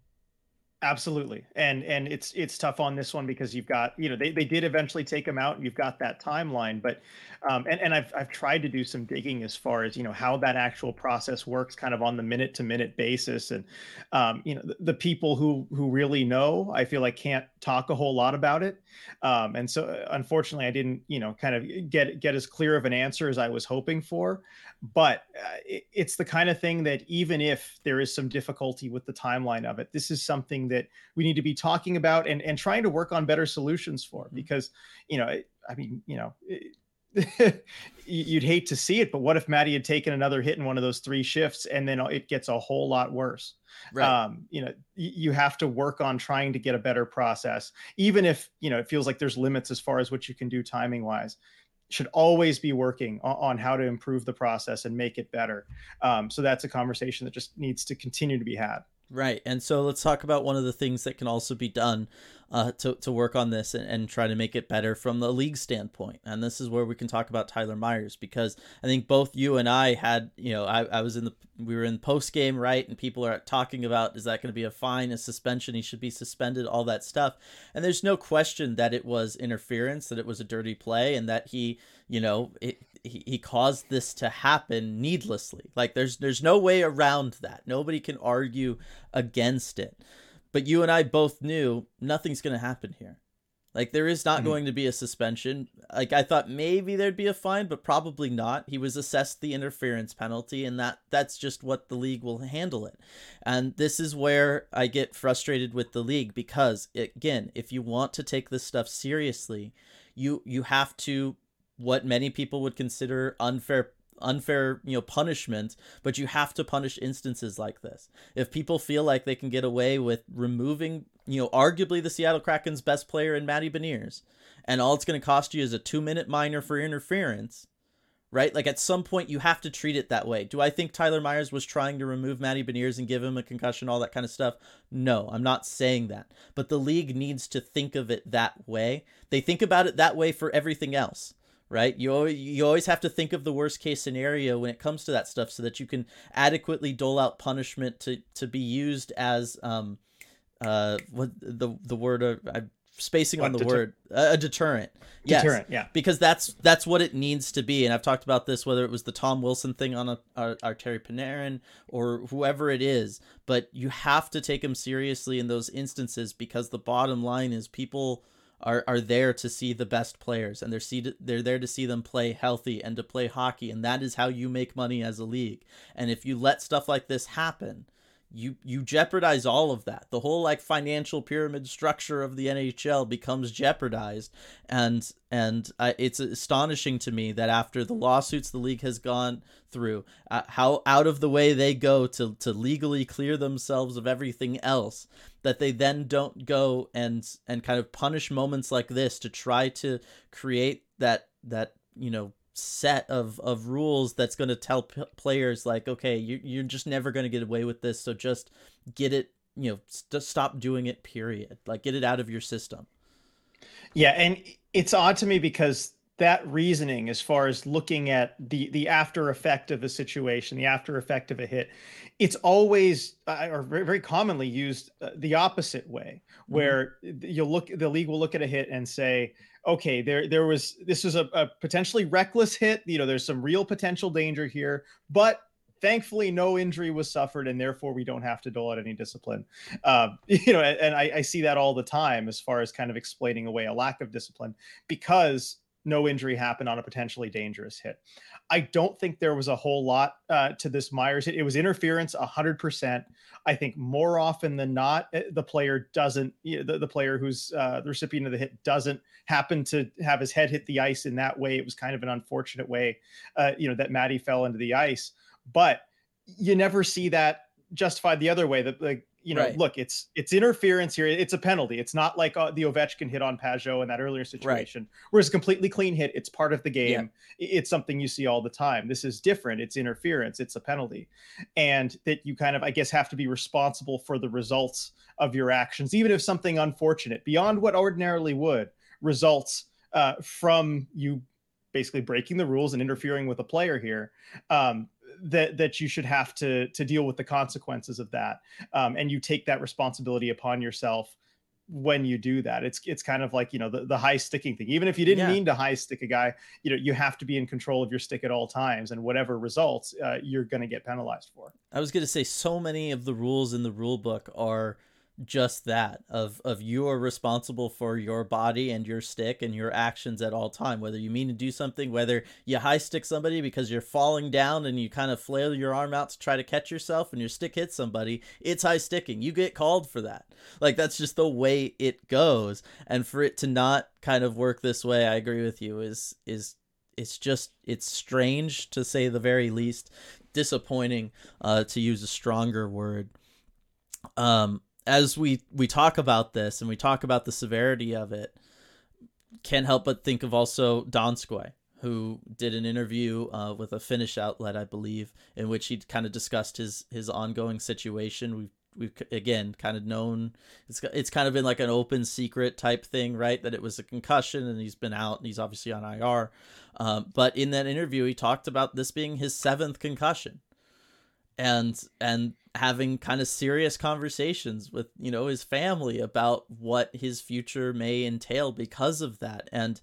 Absolutely. And and it's it's tough on this one because you've got, you know, they, they did eventually take him out and you've got that timeline. But um and, and I've I've tried to do some digging as far as, you know, how that actual process works kind of on the minute to minute basis. And um, you know, the, the people who who really know, I feel like can't talk a whole lot about it. Um, and so uh, unfortunately I didn't, you know, kind of get get as clear of an answer as I was hoping for. But uh, it, it's the kind of thing that even if there is some difficulty with the timeline of it, this is something that we need to be talking about and, and trying to work on better solutions for mm-hmm. because you know i mean you know you'd hate to see it but what if matty had taken another hit in one of those three shifts and then it gets a whole lot worse right. um, you know you have to work on trying to get a better process even if you know it feels like there's limits as far as what you can do timing wise should always be working on, on, how to improve the process and make it better um, so that's a conversation that just needs to continue to be had Right. And so let's talk about one of the things that can also be done uh, to, to work on this and, and try to make it better from the league standpoint. And this is where we can talk about Tyler Myers because I think both you and I had, you know, I, I was in the, we were in post game, right? And people are talking about, is that going to be a fine, a suspension? He should be suspended, all that stuff. And there's no question that it was interference, that it was a dirty play, and that he, you know, it, he, he caused this to happen needlessly. Like there's there's no way around that. Nobody can argue against it. But you and I both knew nothing's going to happen here. Like there is not Mhm. going to be a suspension. Like I thought maybe there'd be a fine, but probably not. He was assessed the interference penalty and that that's just what the league will handle it. And this is where I get frustrated with the league because again, if you want to take this stuff seriously, you you have to what many people would consider unfair unfair you know punishment but you have to punish instances like this. If people feel like they can get away with removing you know arguably the seattle kraken's best player in matty beniers and all it's going to cost you is a two minute minor for interference right? Like at some point you have to treat it that way. Do i think tyler myers was trying to remove matty beniers and give him a concussion all that kind of stuff? No i'm not saying that. But the league needs to think of it that way. They think about it that way for everything else right? You always, you always have to think of the worst case scenario when it comes to that stuff, so that you can adequately dole out punishment to to be used as um uh what the the word uh, I'm spacing on the deter- word uh, a deterrent. Yes. Deterrent, yeah. Because that's that's what it needs to be, and I've talked about this whether it was the Tom Wilson thing on a, our, our Terry Panarin or whoever it is, but you have to take them seriously in those instances because the bottom line is people are, are there to see the best players and they're see they're there to see them play healthy and to play hockey and that is how you make money as a league. And if you let stuff like this happen, you you jeopardize all of that. The whole like financial pyramid structure of the NHL becomes jeopardized, and and uh, it's astonishing to me that after the lawsuits the league has gone through, uh, how out of the way they go to to legally clear themselves of everything else, that they then don't go and and kind of punish moments like this to try to create that that you know set of of rules that's going to tell p- players like okay you, you're just never going to get away with this so just get it you know st- stop doing it period. Like get it out of your system. Yeah, and it's odd to me because that reasoning, as far as looking at the the after effect of a situation, the after effect of a hit, it's always uh, or very, very commonly used uh, the opposite way, where you'll look the league will look at a hit and say, okay, there there was this was a, a potentially reckless hit. You know, there's some real potential danger here, but thankfully no injury was suffered and therefore we don't have to dole out any discipline uh, you know and I, I see that all the time as far as kind of explaining away a lack of discipline because no injury happened on a potentially dangerous hit. I don't think there was a whole lot uh, to this myers hit. It was interference 100% i think more often than not eh, the player doesn't you know, the, the player who's uh, the recipient of the hit doesn't happen to have his head hit the ice in that way. It was kind of an unfortunate way uh, you know that matty fell into the ice. But you never see that justified the other way that like you know Right. look it's it's interference here. It's a penalty. It's not like uh, the ovechkin hit on pageau in that earlier situation where it's a completely clean hit. It's part of the game. I- it's something you see all the time. This is different. It's interference. It's a penalty. And that you kind of i guess have to be responsible for the results of your actions even if something unfortunate beyond what ordinarily would results uh, from you basically breaking the rules and interfering with a player here. Um, that that you should have to to deal with the consequences of that um, and you take that responsibility upon yourself when you do that. It's it's kind of like you know the, the high sticking thing. Even if you didn't Yeah. mean to high stick a guy you know you have to be in control of your stick at all times and whatever results uh, you're going to get penalized for. I was going to say so many of the rules in the rule book are just that of of you are responsible for your body and your stick and your actions at all time whether you mean to do something whether you high stick somebody because you're falling down and you kind of flail your arm out to try to catch yourself and your stick hits somebody it's high sticking. You get called for that. Like that's just the way it goes. And for it to not kind of work this way i agree with you is is it's just it's strange to say the very least. Disappointing uh to use a stronger word. Um as we we talk about this and we talk about the severity of it can't help but think of also Donskoi who did an interview uh, with a Finnish outlet I believe in which he kind of discussed his his ongoing situation. We've we've again kind of known it's it's kind of been like an open secret type thing right? That it was a concussion and he's been out and he's obviously on IR um, but in that interview he talked about this being his seventh concussion and and having kind of serious conversations with you know his family about what his future may entail because of that. And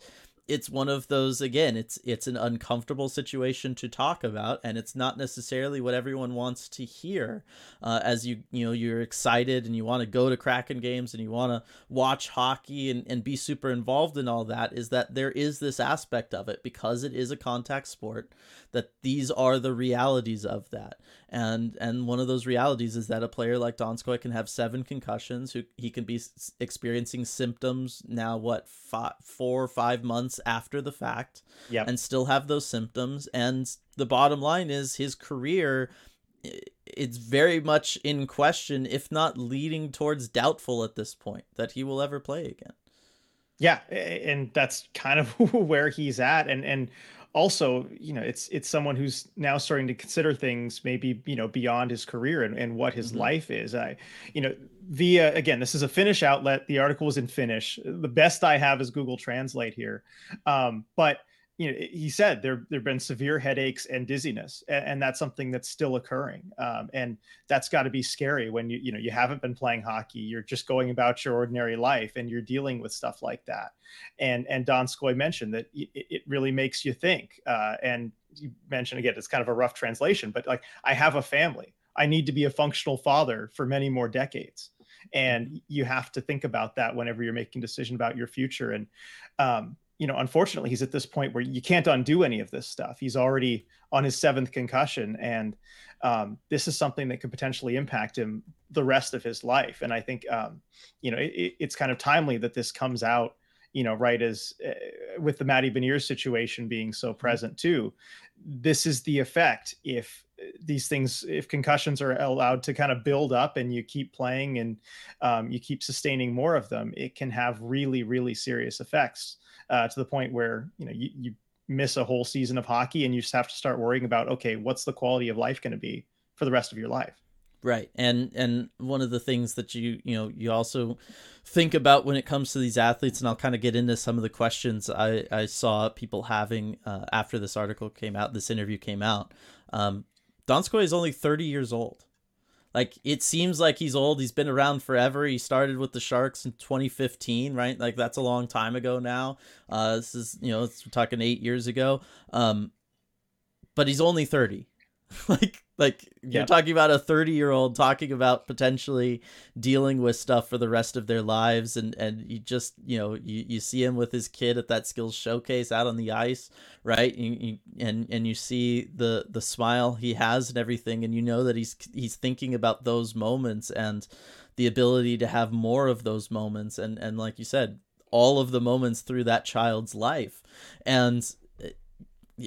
it's one of those again it's it's an uncomfortable situation to talk about and it's not necessarily what everyone wants to hear uh, as you you know you're excited and you want to go to kraken games and you want to watch hockey and, and be super involved in all that is that there is this aspect of it because it is a contact sport that these are the realities of that and and one of those realities is that a player like donskoi can have seven concussions who he can be experiencing symptoms now what five, four or five months after the fact yep. and still have those symptoms. And the bottom line is his career it's very much in question if not leading towards doubtful at this point that he will ever play again. Yeah and that's kind of where he's at. And and also you know it's it's someone who's now starting to consider things maybe you know beyond his career and, and what his mm-hmm. life is. I you know via again this is a finnish outlet. The article was in finnish. The best i have is google translate here. Um, but you know, he said there there've been severe headaches and dizziness, and, and that's something that's still occurring. Um, and that's got to be scary when you you know you haven't been playing hockey, you're just going about your ordinary life, and you're dealing with stuff like that. And and Donskoi mentioned that it, it really makes you think. Uh, and you mentioned again, it's kind of a rough translation, but like I have a family, I need to be a functional father for many more decades and you have to think about that whenever you're making decision about your future and um, you know, unfortunately, he's at this point where you can't undo any of this stuff. He's already on his seventh concussion, and um, this is something that could potentially impact him the rest of his life. And I think, um, you know, it, it's kind of timely that this comes out, you know, right as uh, with the Matty Beniers situation being so mm-hmm. present too. This is the effect if uh, these things, if concussions are allowed to kind of build up and you keep playing and um, you keep sustaining more of them, it can have really, really serious effects uh, to the point where you know you, you miss a whole season of hockey and you just have to start worrying about okay what's the quality of life going to be for the rest of your life? Right. And and one of the things that you you know you also think about when it comes to these athletes and i'll kind of get into some of the questions i i saw people having uh, after this article came out this interview came out. Um donskoi is only 30 years old like it seems like he's old. He's been around forever. He started with the Sharks in 2015, right? Like that's a long time ago now. Uh, this is you know we're talking eight years ago. Um, but he's only 30. like like you're yep. talking about a 30 year old talking about potentially dealing with stuff for the rest of their lives and and you just you know you, you see him with his kid at that skills showcase out on the ice right you, you, and and you see the the smile he has and everything and you know that he's he's thinking about those moments and the ability to have more of those moments and and like you said all of the moments through that child's life and eh,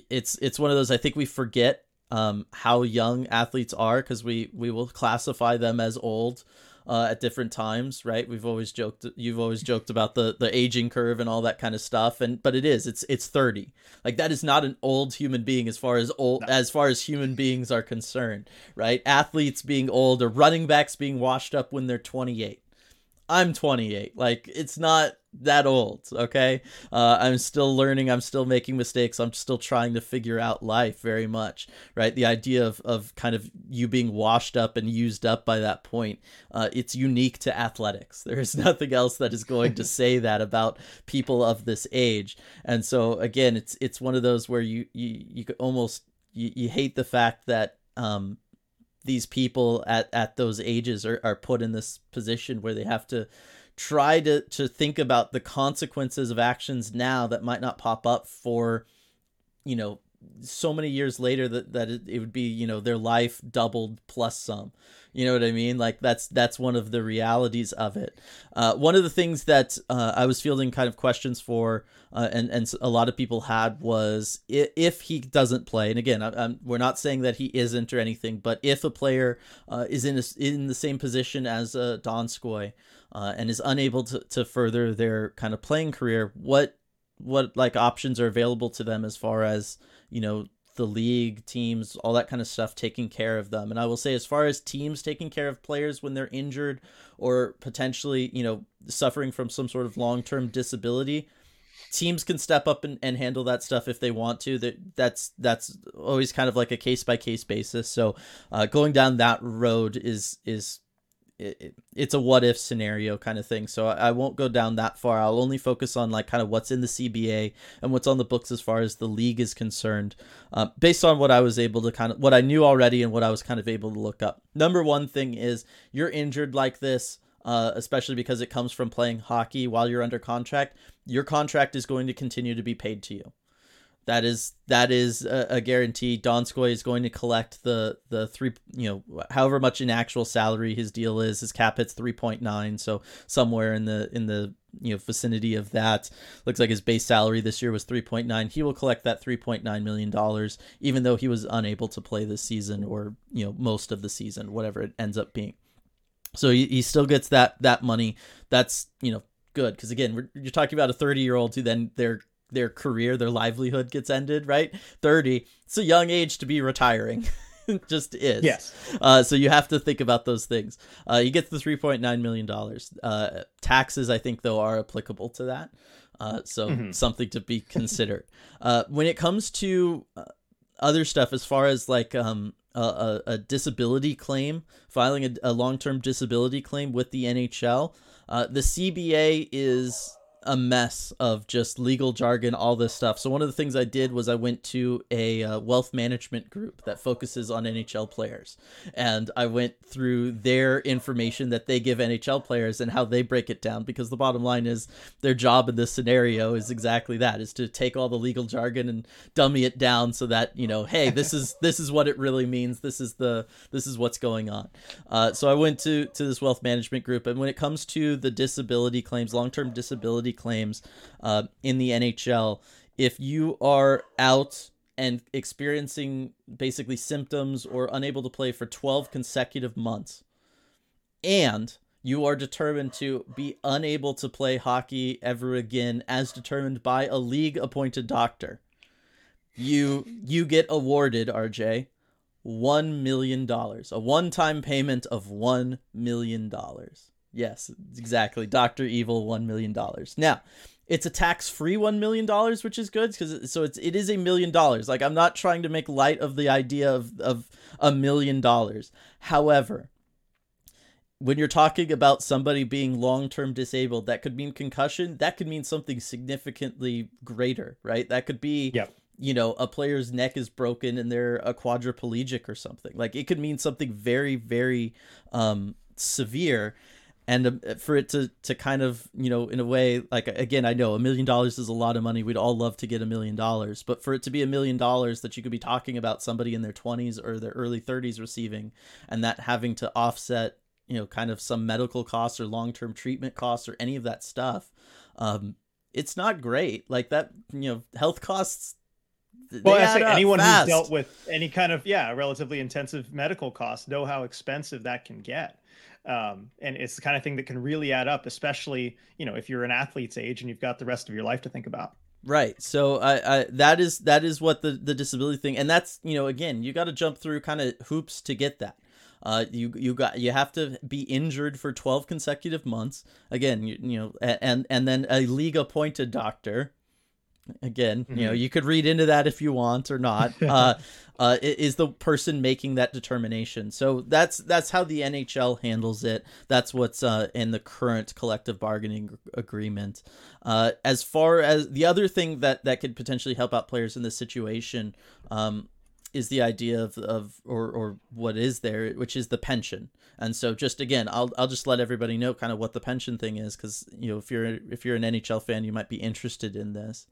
it's it's one of those I think we forget um, how young athletes are because we we will classify them as old uh, at different times, right? We've always joked, you've always joked about the the aging curve and all that kind of stuff, and but it is, it's it's thirty. Like that is not an old human being as far as old no. as far as human beings are concerned, right? Athletes being old or running backs being washed up when they're twenty eight. I'm 28. Like it's not that old, okay? Uh, I'm still learning. I'm still making mistakes. I'm still trying to figure out life very much, right? The idea of, of kind of you being washed up and used up by that point, uh, it's unique to athletics. There is nothing else that is going to say that about people of this age. And so again, it's it's one of those where you you you almost you, you hate the fact that um, these people at, at those ages are, are put in this position where they have to try to, to think about the consequences of actions now that might not pop up for, you know, so many years later that, that it, it would be, you know, their life doubled plus some. You know what I mean? Like that's that's one of the realities of it. Uh, one of the things that uh, I was fielding kind of questions for, uh, and and a lot of people had was if he doesn't play. And again, I, we're not saying that he isn't or anything, but if a player uh, is in a, in the same position as uh, Donskoi uh, and is unable to, to further their kind of playing career, what what like options are available to them as far as you know the league, teams, all that kind of stuff taking care of them. And I will say, as far as teams taking care of players when they're injured or potentially, you know, suffering from some sort of long term disability, teams can step up and, and handle that stuff if they want to. That that's that's always kind of like a case by case basis. So uh, going down that road is is it, it, it's a what if scenario kind of thing. So I, I, won't go down that far. I'll only focus on like kind of what's in the CBA and what's on the books as far as the league is concerned, uh, based on what I was able to kind of what I knew already and what I was kind of able to look up. Number one thing is you're injured like this. Uh, especially because it comes from playing hockey while you're under contract, your contract is going to continue to be paid to you. That is that is a, a guarantee. Donskoi is going to collect the the three you know however much in actual salary his deal is. His cap hits three point nine, so somewhere in the in the you know vicinity of that. Looks like his base salary this year was three point nine. He will collect that three point nine million dollars, even though he was unable to play this season or you know most of the season, whatever it ends up being. So he, he still gets that that money. That's you know good because again you're talking about a 30 year old who then they're their career, their livelihood gets ended, right? 30, it's a young age to be retiring. just is. Yes. Uh, so you have to think about those things. Uh, he gets the $3.9 million. Uh, taxes, I think, though, are applicable to that. Uh, so mm-hmm. something to be considered. Uh, when it comes to uh, other stuff, as far as like um, a, a, disability claim, filing a, a long term disability claim with the NHL, the CBA is a mess of just legal jargon, all this stuff. So one of the things I did was I went to a uh, wealth management group that focuses on NHL players, and I went through their information that they give NHL players and how they break it down. Because the bottom line is their job in this scenario is exactly that: is to take all the legal jargon and dummy it down so that you know, hey, this is this is what it really means. This is the this is what's going on. Uh, so I went to to this wealth management group, and when it comes to the disability claims, long term disability claims uh, in the NHL. If you are out and experiencing basically symptoms or unable to play for 12 consecutive months, and you are determined to be unable to play hockey ever again as determined by a league appointed doctor you you get awarded rj 1 million dollars a one-time payment of 1 million dollars Yes, exactly. Doctor Evil, one million dollars. Now, it's a tax-free one million dollars, which is good because so it's it is a million dollars. Like I'm not trying to make light of the idea of of a million dollars. However, when you're talking about somebody being long-term disabled, that could mean concussion. That could mean something significantly greater, right? That could be yep you know a player's neck is broken and they're a quadriplegic or something like it could mean something very very um severe and um, for it to to kind of you know in a way like again i know a million dollars is a lot of money we'd all love to get a million dollars but for it to be a million dollars that you could be talking about somebody in their 20s or their early 30s receiving and that having to offset you know kind of some medical costs or long-term treatment costs or any of that stuff um it's not great like that you know health costs well, I say anyone fast. who's dealt with any kind of yeah relatively intensive medical costs know how expensive that can get. Um, and it's the kind of thing that can really add up, especially you know if you're an athlete's age and you've got the rest of your life to think about. Right. So I, I that is that is what the the disability thing, and that's you know again you got to jump through kind of hoops to get that. Uh, you you got you have to be injured for 12 consecutive months. Again, you, you know, and and then a league appointed doctor again mm-hmm. you know mm-hmm. you could read into that if you want or not uh, uh, is the person making that determination so that's that's how the nhl handles it that's what's uh, in the current collective bargaining agreement uh, as far as the other thing that that could potentially help out players in this situation um, is the idea of, of or, or what is there, which is the pension. And so just again, I'll I'll just let everybody know kind of what the pension thing is because you know if you're if you're an NHL fan, you might be interested in this.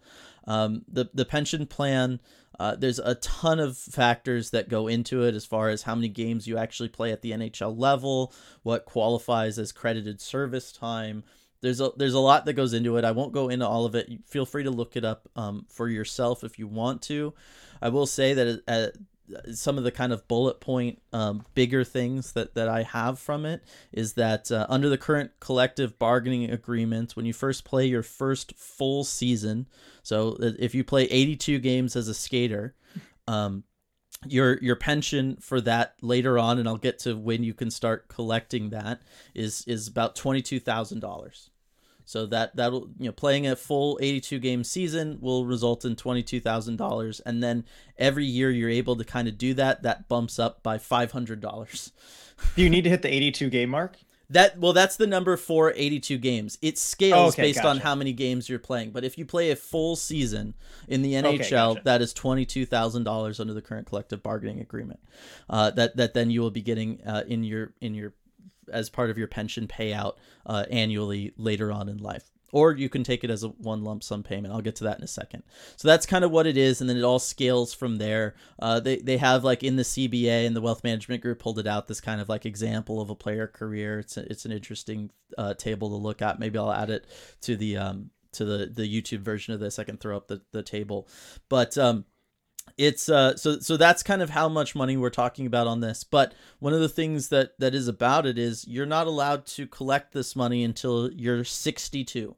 Um, the the pension plan. Uh, there's a ton of factors that go into it as far as how many games you actually play at the NHL level, what qualifies as credited service time, there's a there's a lot that goes into it. I won't go into all of it. Feel free to look it up um, for yourself if you want to. I will say that uh, some of the kind of bullet point um, bigger things that, that I have from it is that uh, under the current collective bargaining agreement, when you first play your first full season, so uh, if you play 82 games as a skater, um, your your pension for that later on, and I'll get to when you can start collecting that is is about twenty two thousand dollars. So that that'll you know playing a full 82 game season will result in $22,000 and then every year you're able to kind of do that that bumps up by $500. do you need to hit the 82 game mark? That well, that's the number for 82 games. It scales okay, based gotcha. on how many games you're playing. But if you play a full season in the NHL, okay, gotcha. that is twenty two thousand dollars under the current collective bargaining agreement. Uh, that that then you will be getting uh, in your in your as part of your pension payout uh, annually later on in life or you can take it as a one lump sum payment. I'll get to that in a second. So that's kind of what it is, and then it all scales from there. Uh, they they have like in the CBA and the Wealth Management Group pulled it out this kind of like example of a player career. It's a, it's an interesting uh, table to look at. Maybe I'll add it to the um to the the YouTube version of this. I can throw up the the table, but um it's uh so so that's kind of how much money we're talking about on this but one of the things that that is about it is you're not allowed to collect this money until you're 62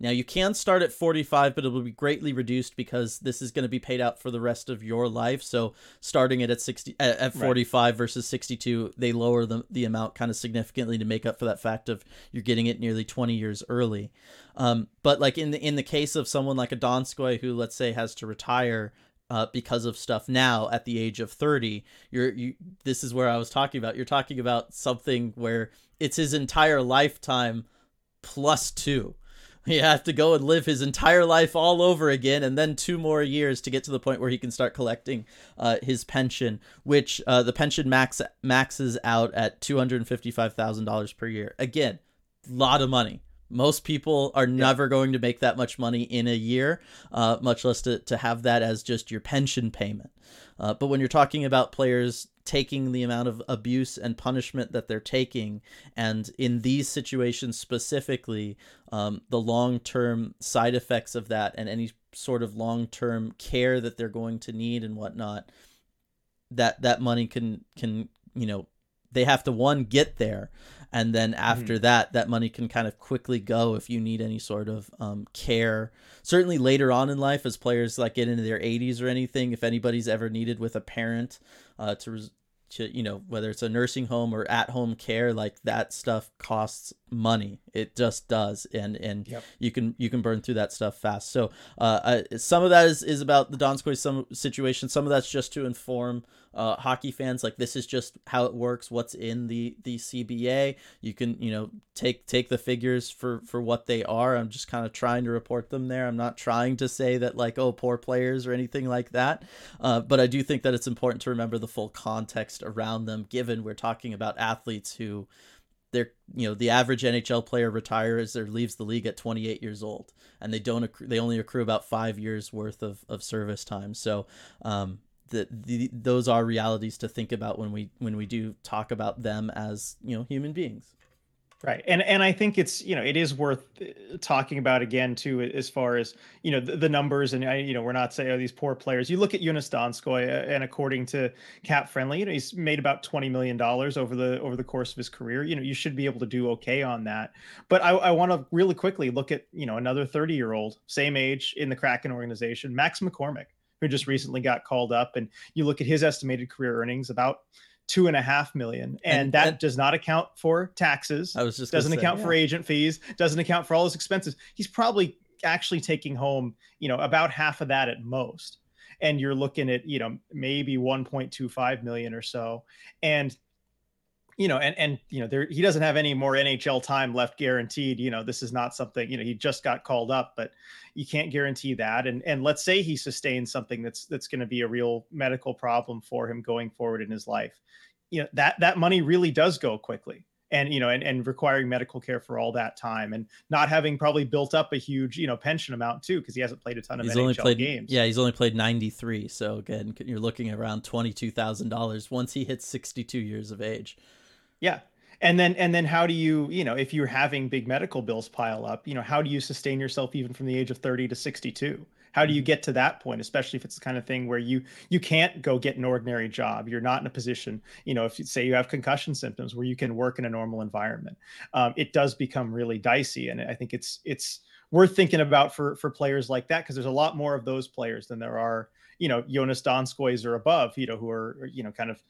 now you can start at 45, but it will be greatly reduced because this is going to be paid out for the rest of your life. So starting it at 60 at, 45 right. versus 62, they lower the the amount kind of significantly to make up for that fact of you're getting it nearly 20 years early. Um, but like in the in the case of someone like a Donskoi who let's say has to retire uh, because of stuff now at the age of 30 you're you this is where i was talking about. You're talking about something where it's his entire lifetime plus two. He has to go and live his entire life all over again and then two more years to get to the point where he can start collecting uh, his pension which uh, the pension max maxes out at $255000 per year. Again lot of money most people are never going to make that much money in a year, uh, much less to, to have that as just your pension payment. Uh, but when you're talking about players taking the amount of abuse and punishment that they're taking, and in these situations specifically, um, the long term side effects of that and any sort of long term care that they're going to need and whatnot, that that money can can you know they have to one get there and then after mm-hmm. that that money can kind of quickly go if you need any sort of um, care. Certainly later on in life as players like get into their 80s or anything if anybody's ever needed with a parent uh, to res- to you know whether it's a nursing home or at home care like that stuff costs money. It just does. And and yep. you can you can burn through that stuff fast. So uh, some of that is is about the donskoi some situation. Some of that's just to inform uh, hockey fans like this is just how it works what's in the the cba you can you know take take the figures for for what they are. I'm just kind of trying to report them there. I'm not trying to say that like oh poor players or anything like that. Uh, but i do think that it's important to remember the full context around them given we're talking about athletes who they're you know the average NHL player retires or leaves the league at 28 years old, and they don't they only accrue about five years worth of, of service time. So um, the, the those are realities to think about when we when we do talk about them as you know human beings. Right. And and I think it's, you know, it is worth uh, talking about again too as far as, you know, the, the numbers and I, you know, we're not saying oh, these poor players. You look at Joonas Donskoi uh, and according to Cap Friendly, you know, he's made about 20 million dollars over the over the course of his career. You know, you should be able to do okay on that. But I, I want to really quickly look at, you know, another 30-year-old, same age in the Kraken organization, Max McCormick, who just recently got called up and you look at his estimated career earnings about two and a half million, and, and that and, does not account for taxes. I was just doesn't say, account yeah. for agent fees, doesn't account for all his expenses. He's probably actually taking home, you know, about half of that at most. And you're looking at, you know, maybe 1.25 million or so. And you know, and and you know, there he doesn't have any more NHL time left guaranteed. You know, this is not something, you know, he just got called up, but you can't guarantee that. And and let's say he sustains something that's that's going to be a real medical problem for him going forward in his life. You know, that that money really does go quickly. And you know, and, and requiring medical care for all that time, and not having probably built up a huge you know pension amount too, because he hasn't played a ton of he's NHL only played, games. Yeah, he's only played ninety three. So again, you're looking around twenty two thousand dollars once he hits sixty two years of age. Yeah. And then and then how do you, you know, if you're having big medical bills pile up, you know, how do you sustain yourself even from the age of 30 to 62? How do you get to that point, especially if it's the kind of thing where you you can't go get an ordinary job? You're not in a position, you know, if you say you have concussion symptoms where you can work in a normal environment, um, it does become really dicey. And I think it's it's worth thinking about for for players like that because there's a lot more of those players than there are, you know, Joonas Donskois or above, you know, who are you know kind of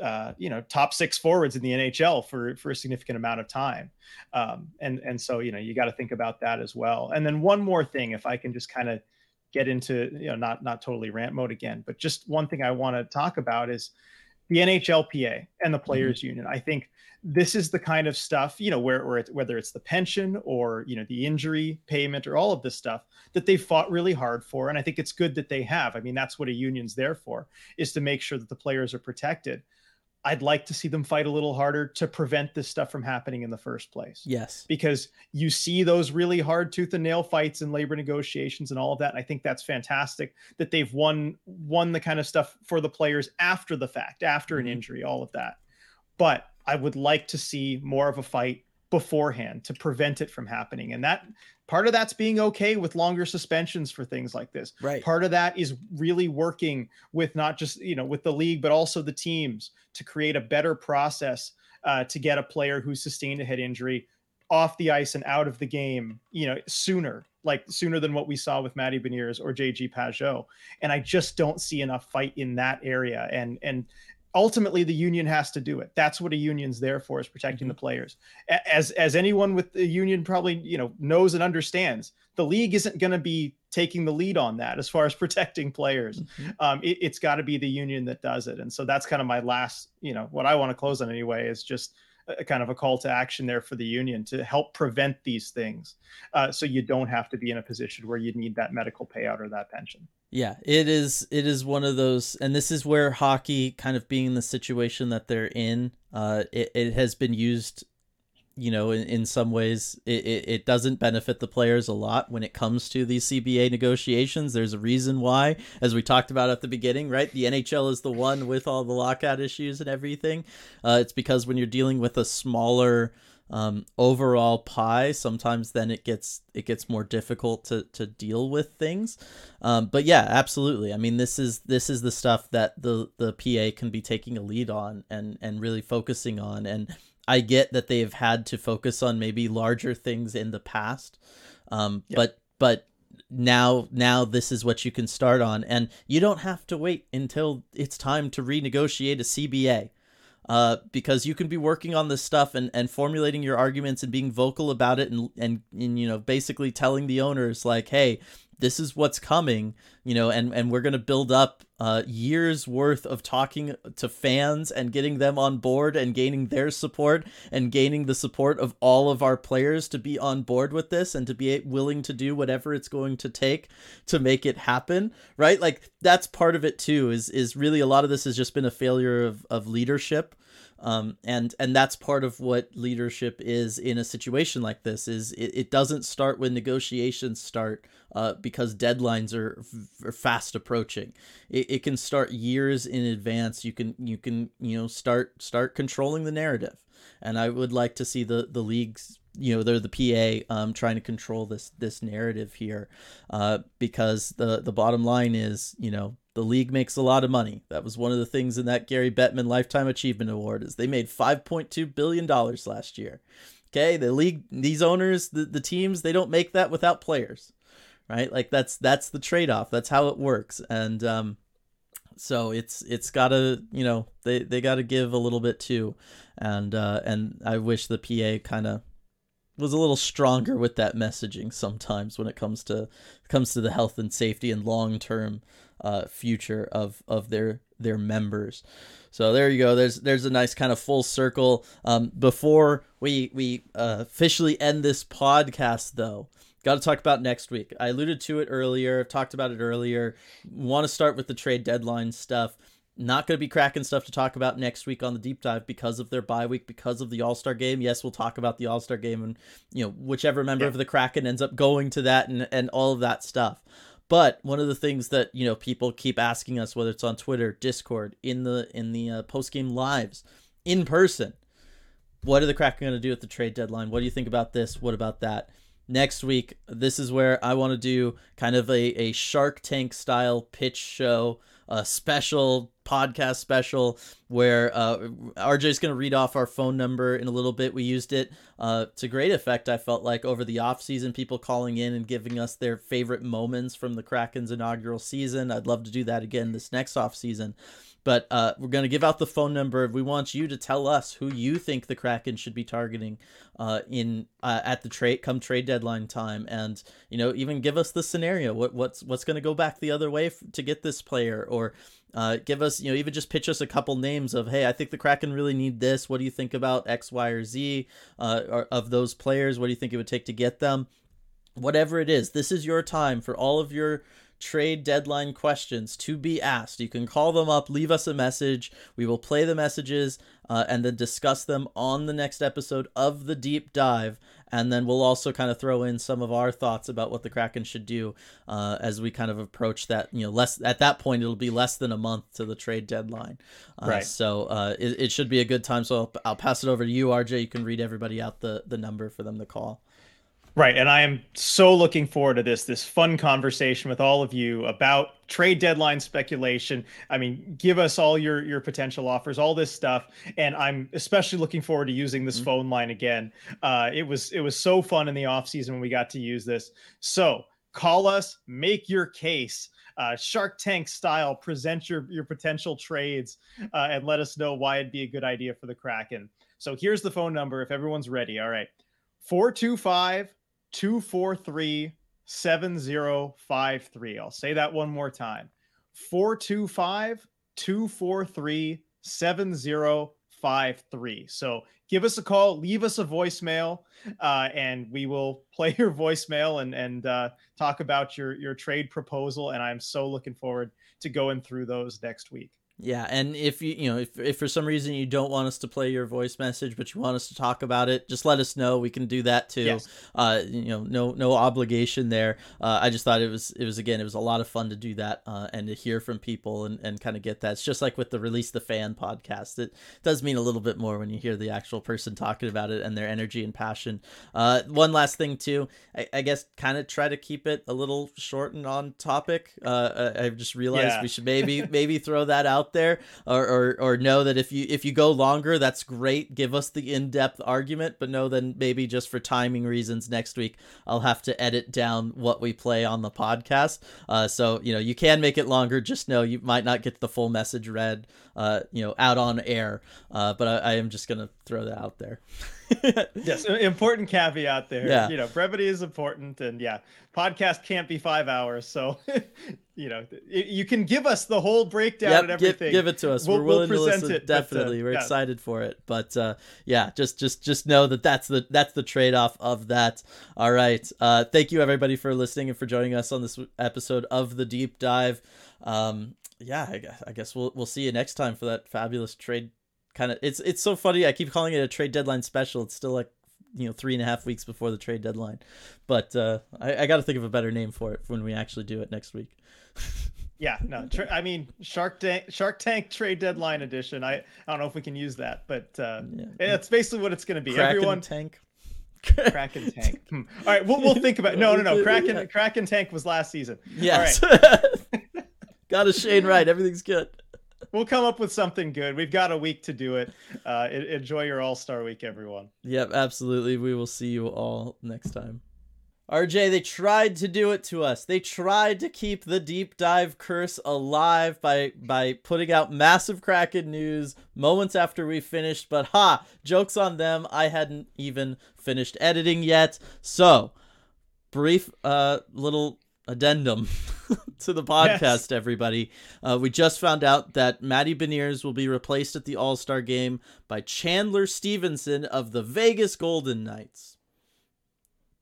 uh, you know top six forwards in the NHL for for a significant amount of time, um, and and so you know you got to think about that as well. And then one more thing, if I can just kind of get into you know not not totally rant mode again, but just one thing I want to talk about is the NHLPA and the players mm-hmm. union. I think this is the kind of stuff you know where, where it's, whether it's the pension or you know the injury payment or all of this stuff that they fought really hard for and i think it's good that they have i mean that's what a union's there for is to make sure that the players are protected I'd like to see them fight a little harder to prevent this stuff from happening in the first place. Yes. Because you see those really hard tooth and nail fights in labor negotiations and all of that. And I think that's fantastic that they've won won the kind of stuff for the players after the fact, after an mm-hmm. injury, all of that. But I would like to see more of a fight beforehand to prevent it from happening. And that part of that's being okay with longer suspensions for things like this. Right. Part of that is really working with not just, you know, with the league, but also the teams to create a better process uh, to get a player who sustained a head injury off the ice and out of the game, you know, sooner, like sooner than what we saw with Matty Beniers or JG Pageau And I just don't see enough fight in that area. And and ultimately the union has to do it. That's what a union's there for is protecting mm-hmm. the players as as anyone with the union probably you know knows and understands the league isn't going to be taking the lead on that as far as protecting players. Mm-hmm. um, it, has got to be the union that does it. And so that's kind of my last you know what i want to close on anyway is just a kind of a call to action there for the union to help prevent these things. Uh, so you don't have to be in a position where you need that medical payout or that pension yeah, it is. It is one of those, and this is where hockey, kind of being the situation that they're in, uh, it, it has been used, you know, in, in some ways, it, it, it doesn't benefit the players a lot when it comes to these CBA negotiations. There's a reason why, as we talked about at the beginning, right? The NHL is the one with all the lockout issues and everything. Uh, it's because when you're dealing with a smaller um, overall pie sometimes then it gets it gets more difficult to, to deal with things. Um, but yeah absolutely. I mean this is this is the stuff that the the pa can be taking a lead on and and really focusing on. And i get that they've had to focus on maybe larger things in the past. Um, yep. but but now now this is what you can start on. And you don't have to wait until it's time to renegotiate a cba uh, because you can be working on this stuff and, and formulating your arguments and being vocal about it and, and, and you know basically telling the owners like hey this is what's coming you know and and we're going to build up uh, years worth of talking to fans and getting them on board and gaining their support and gaining the support of all of our players to be on board with this and to be willing to do whatever it's going to take to make it happen right? Like that's part of it too is is really a lot of this has just been a failure of of leadership um, and and that's part of what leadership is in a situation like this is it, it doesn't start when negotiations start uh, because deadlines are, are fast approaching. It, it can start years in advance. You can you can you know start start controlling the narrative. And i would like to see the the leagues you know they're the PA um, trying to control this this narrative here uh, because the the bottom line is you know the league makes a lot of money. That was one of the things in that Gary Bettman Lifetime Achievement Award is they made 5.2 billion dollars last year. Okay, the league these owners, the, the teams, they don't make that without players. Right? Like that's that's the trade-off. That's how it works. And um so it's it's got to, you know, they they got to give a little bit too. And uh and I wish the PA kind of was a little stronger with that messaging sometimes when it comes to comes to the health and safety and long-term uh, future of of their their members. So there you go. There's there's a nice kind of full circle. Um, before we we uh, officially end this podcast, though, got to talk about next week. I alluded to it earlier. Talked about it earlier. Want to start with the trade deadline stuff. Not going to be Kraken stuff to talk about next week on the deep dive because of their bye week, because of the All Star game. Yes, we'll talk about the All Star game and you know whichever member yeah. of the Kraken ends up going to that and and all of that stuff. But one of the things that you know people keep asking us, whether it's on Twitter, Discord, in the in the uh, post game lives, in person, what are the Kraken going to do at the trade deadline? What do you think about this? What about that? Next week, this is where I want to do kind of a, a Shark Tank style pitch show a special podcast special where uh, RJ is going to read off our phone number in a little bit. We used it uh, to great effect, I felt like, over the off season, people calling in and giving us their favorite moments from the Kraken's inaugural season. I'd love to do that again this next off season. But uh, we're going to give out the phone number. We want you to tell us who you think the Kraken should be targeting uh, in uh, at the trade come trade deadline time, and you know even give us the scenario. What what's what's going to go back the other way f- to get this player, or uh, give us, you know, even just pitch us a couple names of, hey, I think the Kraken really need this. What do you think about X, Y, or Z uh, or, of those players? What do you think it would take to get them? Whatever it is, this is your time for all of your trade deadline questions to be asked. You can call them up, leave us a message. We will play the messages uh, and then discuss them on the next episode of the deep dive. And then we'll also kind of throw in some of our thoughts about what the Kraken should do uh, as we kind of approach that. You know, less at that point it'll be less than a month to the trade deadline. Uh, right. So uh, it, it should be a good time. So I'll, I'll pass it over to you, RJ. You can read everybody out the the number for them to call. Right. And I am so looking forward to this, this fun conversation with all of you about trade deadline speculation. I mean, give us all your, your potential offers, all this stuff. And I'm especially looking forward to using this mm-hmm. phone line again. Uh, it was, it was so fun in the off season when we got to use this. So call us, make your case. Uh, Shark Tank style, present your your potential trades, uh, and let us know why it'd be a good idea for the Kraken. So here's the phone number if everyone's ready. All right, four two five 243 7053. I'll say that one more time 425 243 7053. So give us a call, leave us a voicemail, uh, and we will play your voicemail and, and uh, talk about your, your trade proposal. And I'm so looking forward to going through those next week. Yeah, and if you you know if if for some reason you don't want us to play your voice message, but you want us to talk about it, just let us know. We can do that too. Yes. Uh, you know, no no obligation there. Uh, I just thought it was it was again it was a lot of fun to do that uh, and to hear from people and, and kind of get that. It's just like with the release the fan podcast. It does mean a little bit more when you hear the actual person talking about it and their energy and passion. Uh, one last thing too, I, I guess kind of try to keep it a little short and on topic. Uh, I, I've just realized yeah. we should maybe maybe throw that out out there or, or or know that if you if you go longer that's great. Give us the in-depth argument but know then maybe just for timing reasons next week i'll have to edit down what we play on the podcast. Uh, so you know you can make it longer. Just know you might not get the full message read uh, you know out on air. Uh, but I, I am just gonna throw that out there yes, important caveat there. Yeah. You know, brevity is important, and yeah, podcast can't be five hours. So, you know, you can give us the whole breakdown yep, and everything. Give, give, it to us. We'll, We're willing we'll to listen. It, definitely, but, uh, we're yeah. excited for it. But uh, yeah, just just just know that that's the that's the trade off of that. All right. Uh, thank you everybody for listening and for joining us on this episode of the deep dive. Um, yeah, I guess, I guess we'll we'll see you next time for that fabulous trade kind of it's it's so funny. I keep calling it a trade deadline special. It's still like you know three and a half weeks before the trade deadline, but uh, I, I got to think of a better name for it when we actually do it next week. yeah, no, tra- I mean Shark Tank Shark Tank trade deadline edition. I I don't know if we can use that, but uh, yeah. it's basically what it's going to be. Kraken Everyone tank. Kraken tank. Hmm. All right, we'll we'll think about. It. No, no, no. Kraken yeah. Kraken tank was last season. Yes. got a Shane right. Everything's good we'll come up with something good. We've got a week to do it. Uh, enjoy your All Star week, everyone. Yep, absolutely. We will see you all next time. RJ, they tried to do it to us. They tried to keep the deep dive curse alive by by putting out massive Kraken news moments after we finished, but ha, jokes on them. I hadn't even finished editing yet. So, brief uh little addendum to the podcast, yes. everybody. Uh, we just found out that Matty Beniers will be replaced at the All Star game by Chandler Stephenson of the Vegas Golden Knights.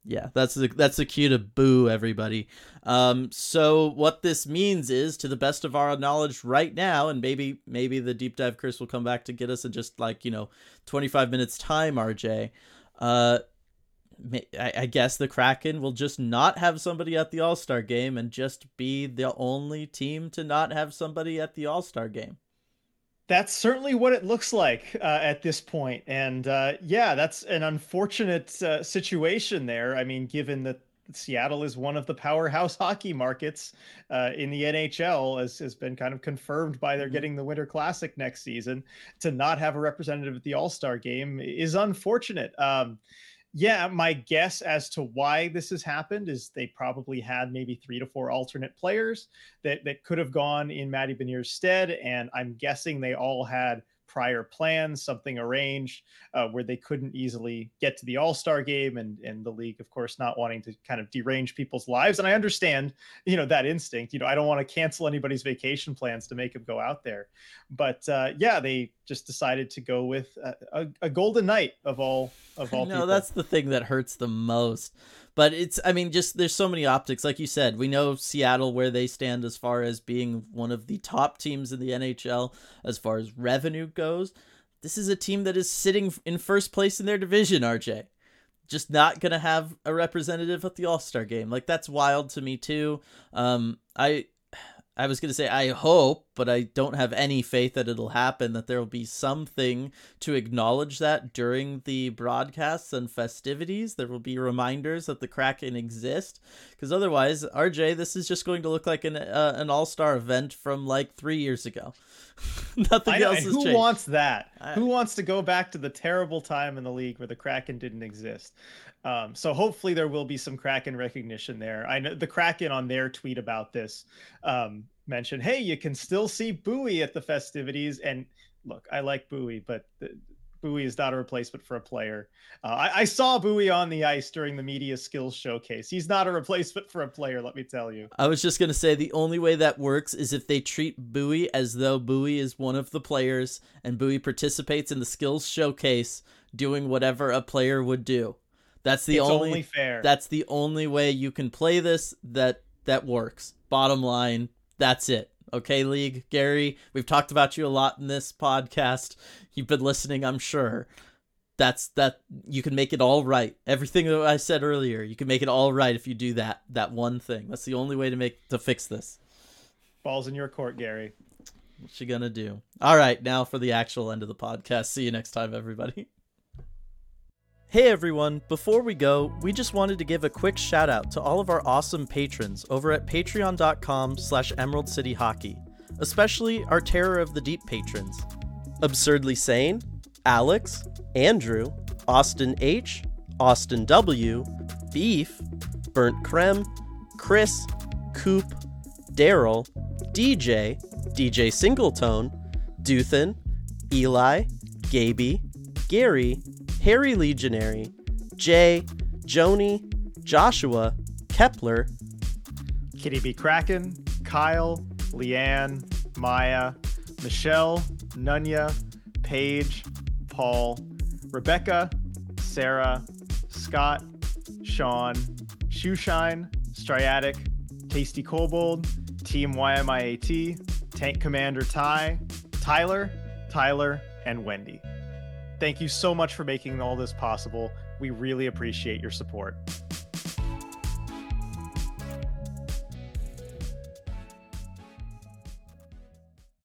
Yeah, that's the that's the cue to boo everybody. Um, so what this means is, to the best of our knowledge right now, and maybe maybe the deep dive Chris will come back to get us in just like you know twenty five minutes time, RJ. Uh, I guess the Kraken will just not have somebody at the All Star game and just be the only team to not have somebody at the All Star game. That's certainly what it looks like uh, at this point. And uh, yeah, that's an unfortunate uh, situation there. I mean, given that Seattle is one of the powerhouse hockey markets uh, in the NHL, as has been kind of confirmed by their mm-hmm. getting the Winter Classic next season, to not have a representative at the All Star game is unfortunate. Um, yeah, my guess as to why this has happened is they probably had maybe three to four alternate players that, that could have gone in Matty Beniers' stead. And I'm guessing they all had prior plans, something arranged uh, where they couldn't easily get to the All Star game, and and the league, of course, not wanting to kind of derange people's lives. And I understand, you know, that instinct. You know, I don't want to cancel anybody's vacation plans to make them go out there, but uh, yeah, they just decided to go with a, a, a Golden Knight of all of all. No, people. that's the thing that hurts the most. But it's, I mean, just there's so many optics. Like you said, we know Seattle where they stand as far as being one of the top teams in the NHL as far as revenue goes. This is a team that is sitting in first place in their division, RJ. Just not gonna have a representative at the All Star game. Like that's wild to me too. Um, I I was going to say, I hope, but I don't have any faith that it'll happen, that there will be something to acknowledge that during the broadcasts and festivities. There will be reminders that the Kraken exist. Because otherwise, RJ, this is just going to look like an, uh, an all star event from like three years ago. Nothing know, else who changed. wants that? I- who wants to go back to the terrible time in the league where the Kraken didn't exist? Um, so hopefully there will be some Kraken recognition there. I know the Kraken on their tweet about this um, mentioned, "Hey, you can still see Bowie at the festivities." And look, I like Bowie, but the, Bowie is not a replacement for a player. Uh, I, I saw Bowie on the ice during the media skills showcase. He's not a replacement for a player, let me tell you. I was just going to say the only way that works is if they treat Bowie as though Bowie is one of the players and Bowie participates in the skills showcase doing whatever a player would do. That's the it's only, only fair. that's the only way you can play this that that works. Bottom line, that's it. Okay, League, Gary, we've talked about you a lot in this podcast. You've been listening, I'm sure. That's that you can make it all right. Everything that I said earlier, you can make it all right if you do that that one thing. That's the only way to make to fix this. Balls in your court, Gary. What she gonna do? All right, now for the actual end of the podcast. See you next time, everybody. Hey everyone, before we go, we just wanted to give a quick shout out to all of our awesome patrons over at patreon.com slash emerald city hockey, especially our Terror of the Deep patrons. Absurdly Sane, Alex, Andrew, Austin H, Austin W, Beef, Burnt Creme, Chris, Coop, Daryl, DJ, DJ Singletone, Duthin, Eli, Gaby, Gary, Harry Legionary, Jay, Joni, Joshua, Kepler, Kitty B. Kraken, Kyle, Leanne, Maya, Michelle, Nunya, Paige, Paul, Rebecca, Sarah, Scott, Sean, Shoeshine, Striatic, Tasty Kobold, Team YMIAT, Tank Commander Ty, Tyler, Tyler, and Wendy. Thank you so much for making all this possible. We really appreciate your support.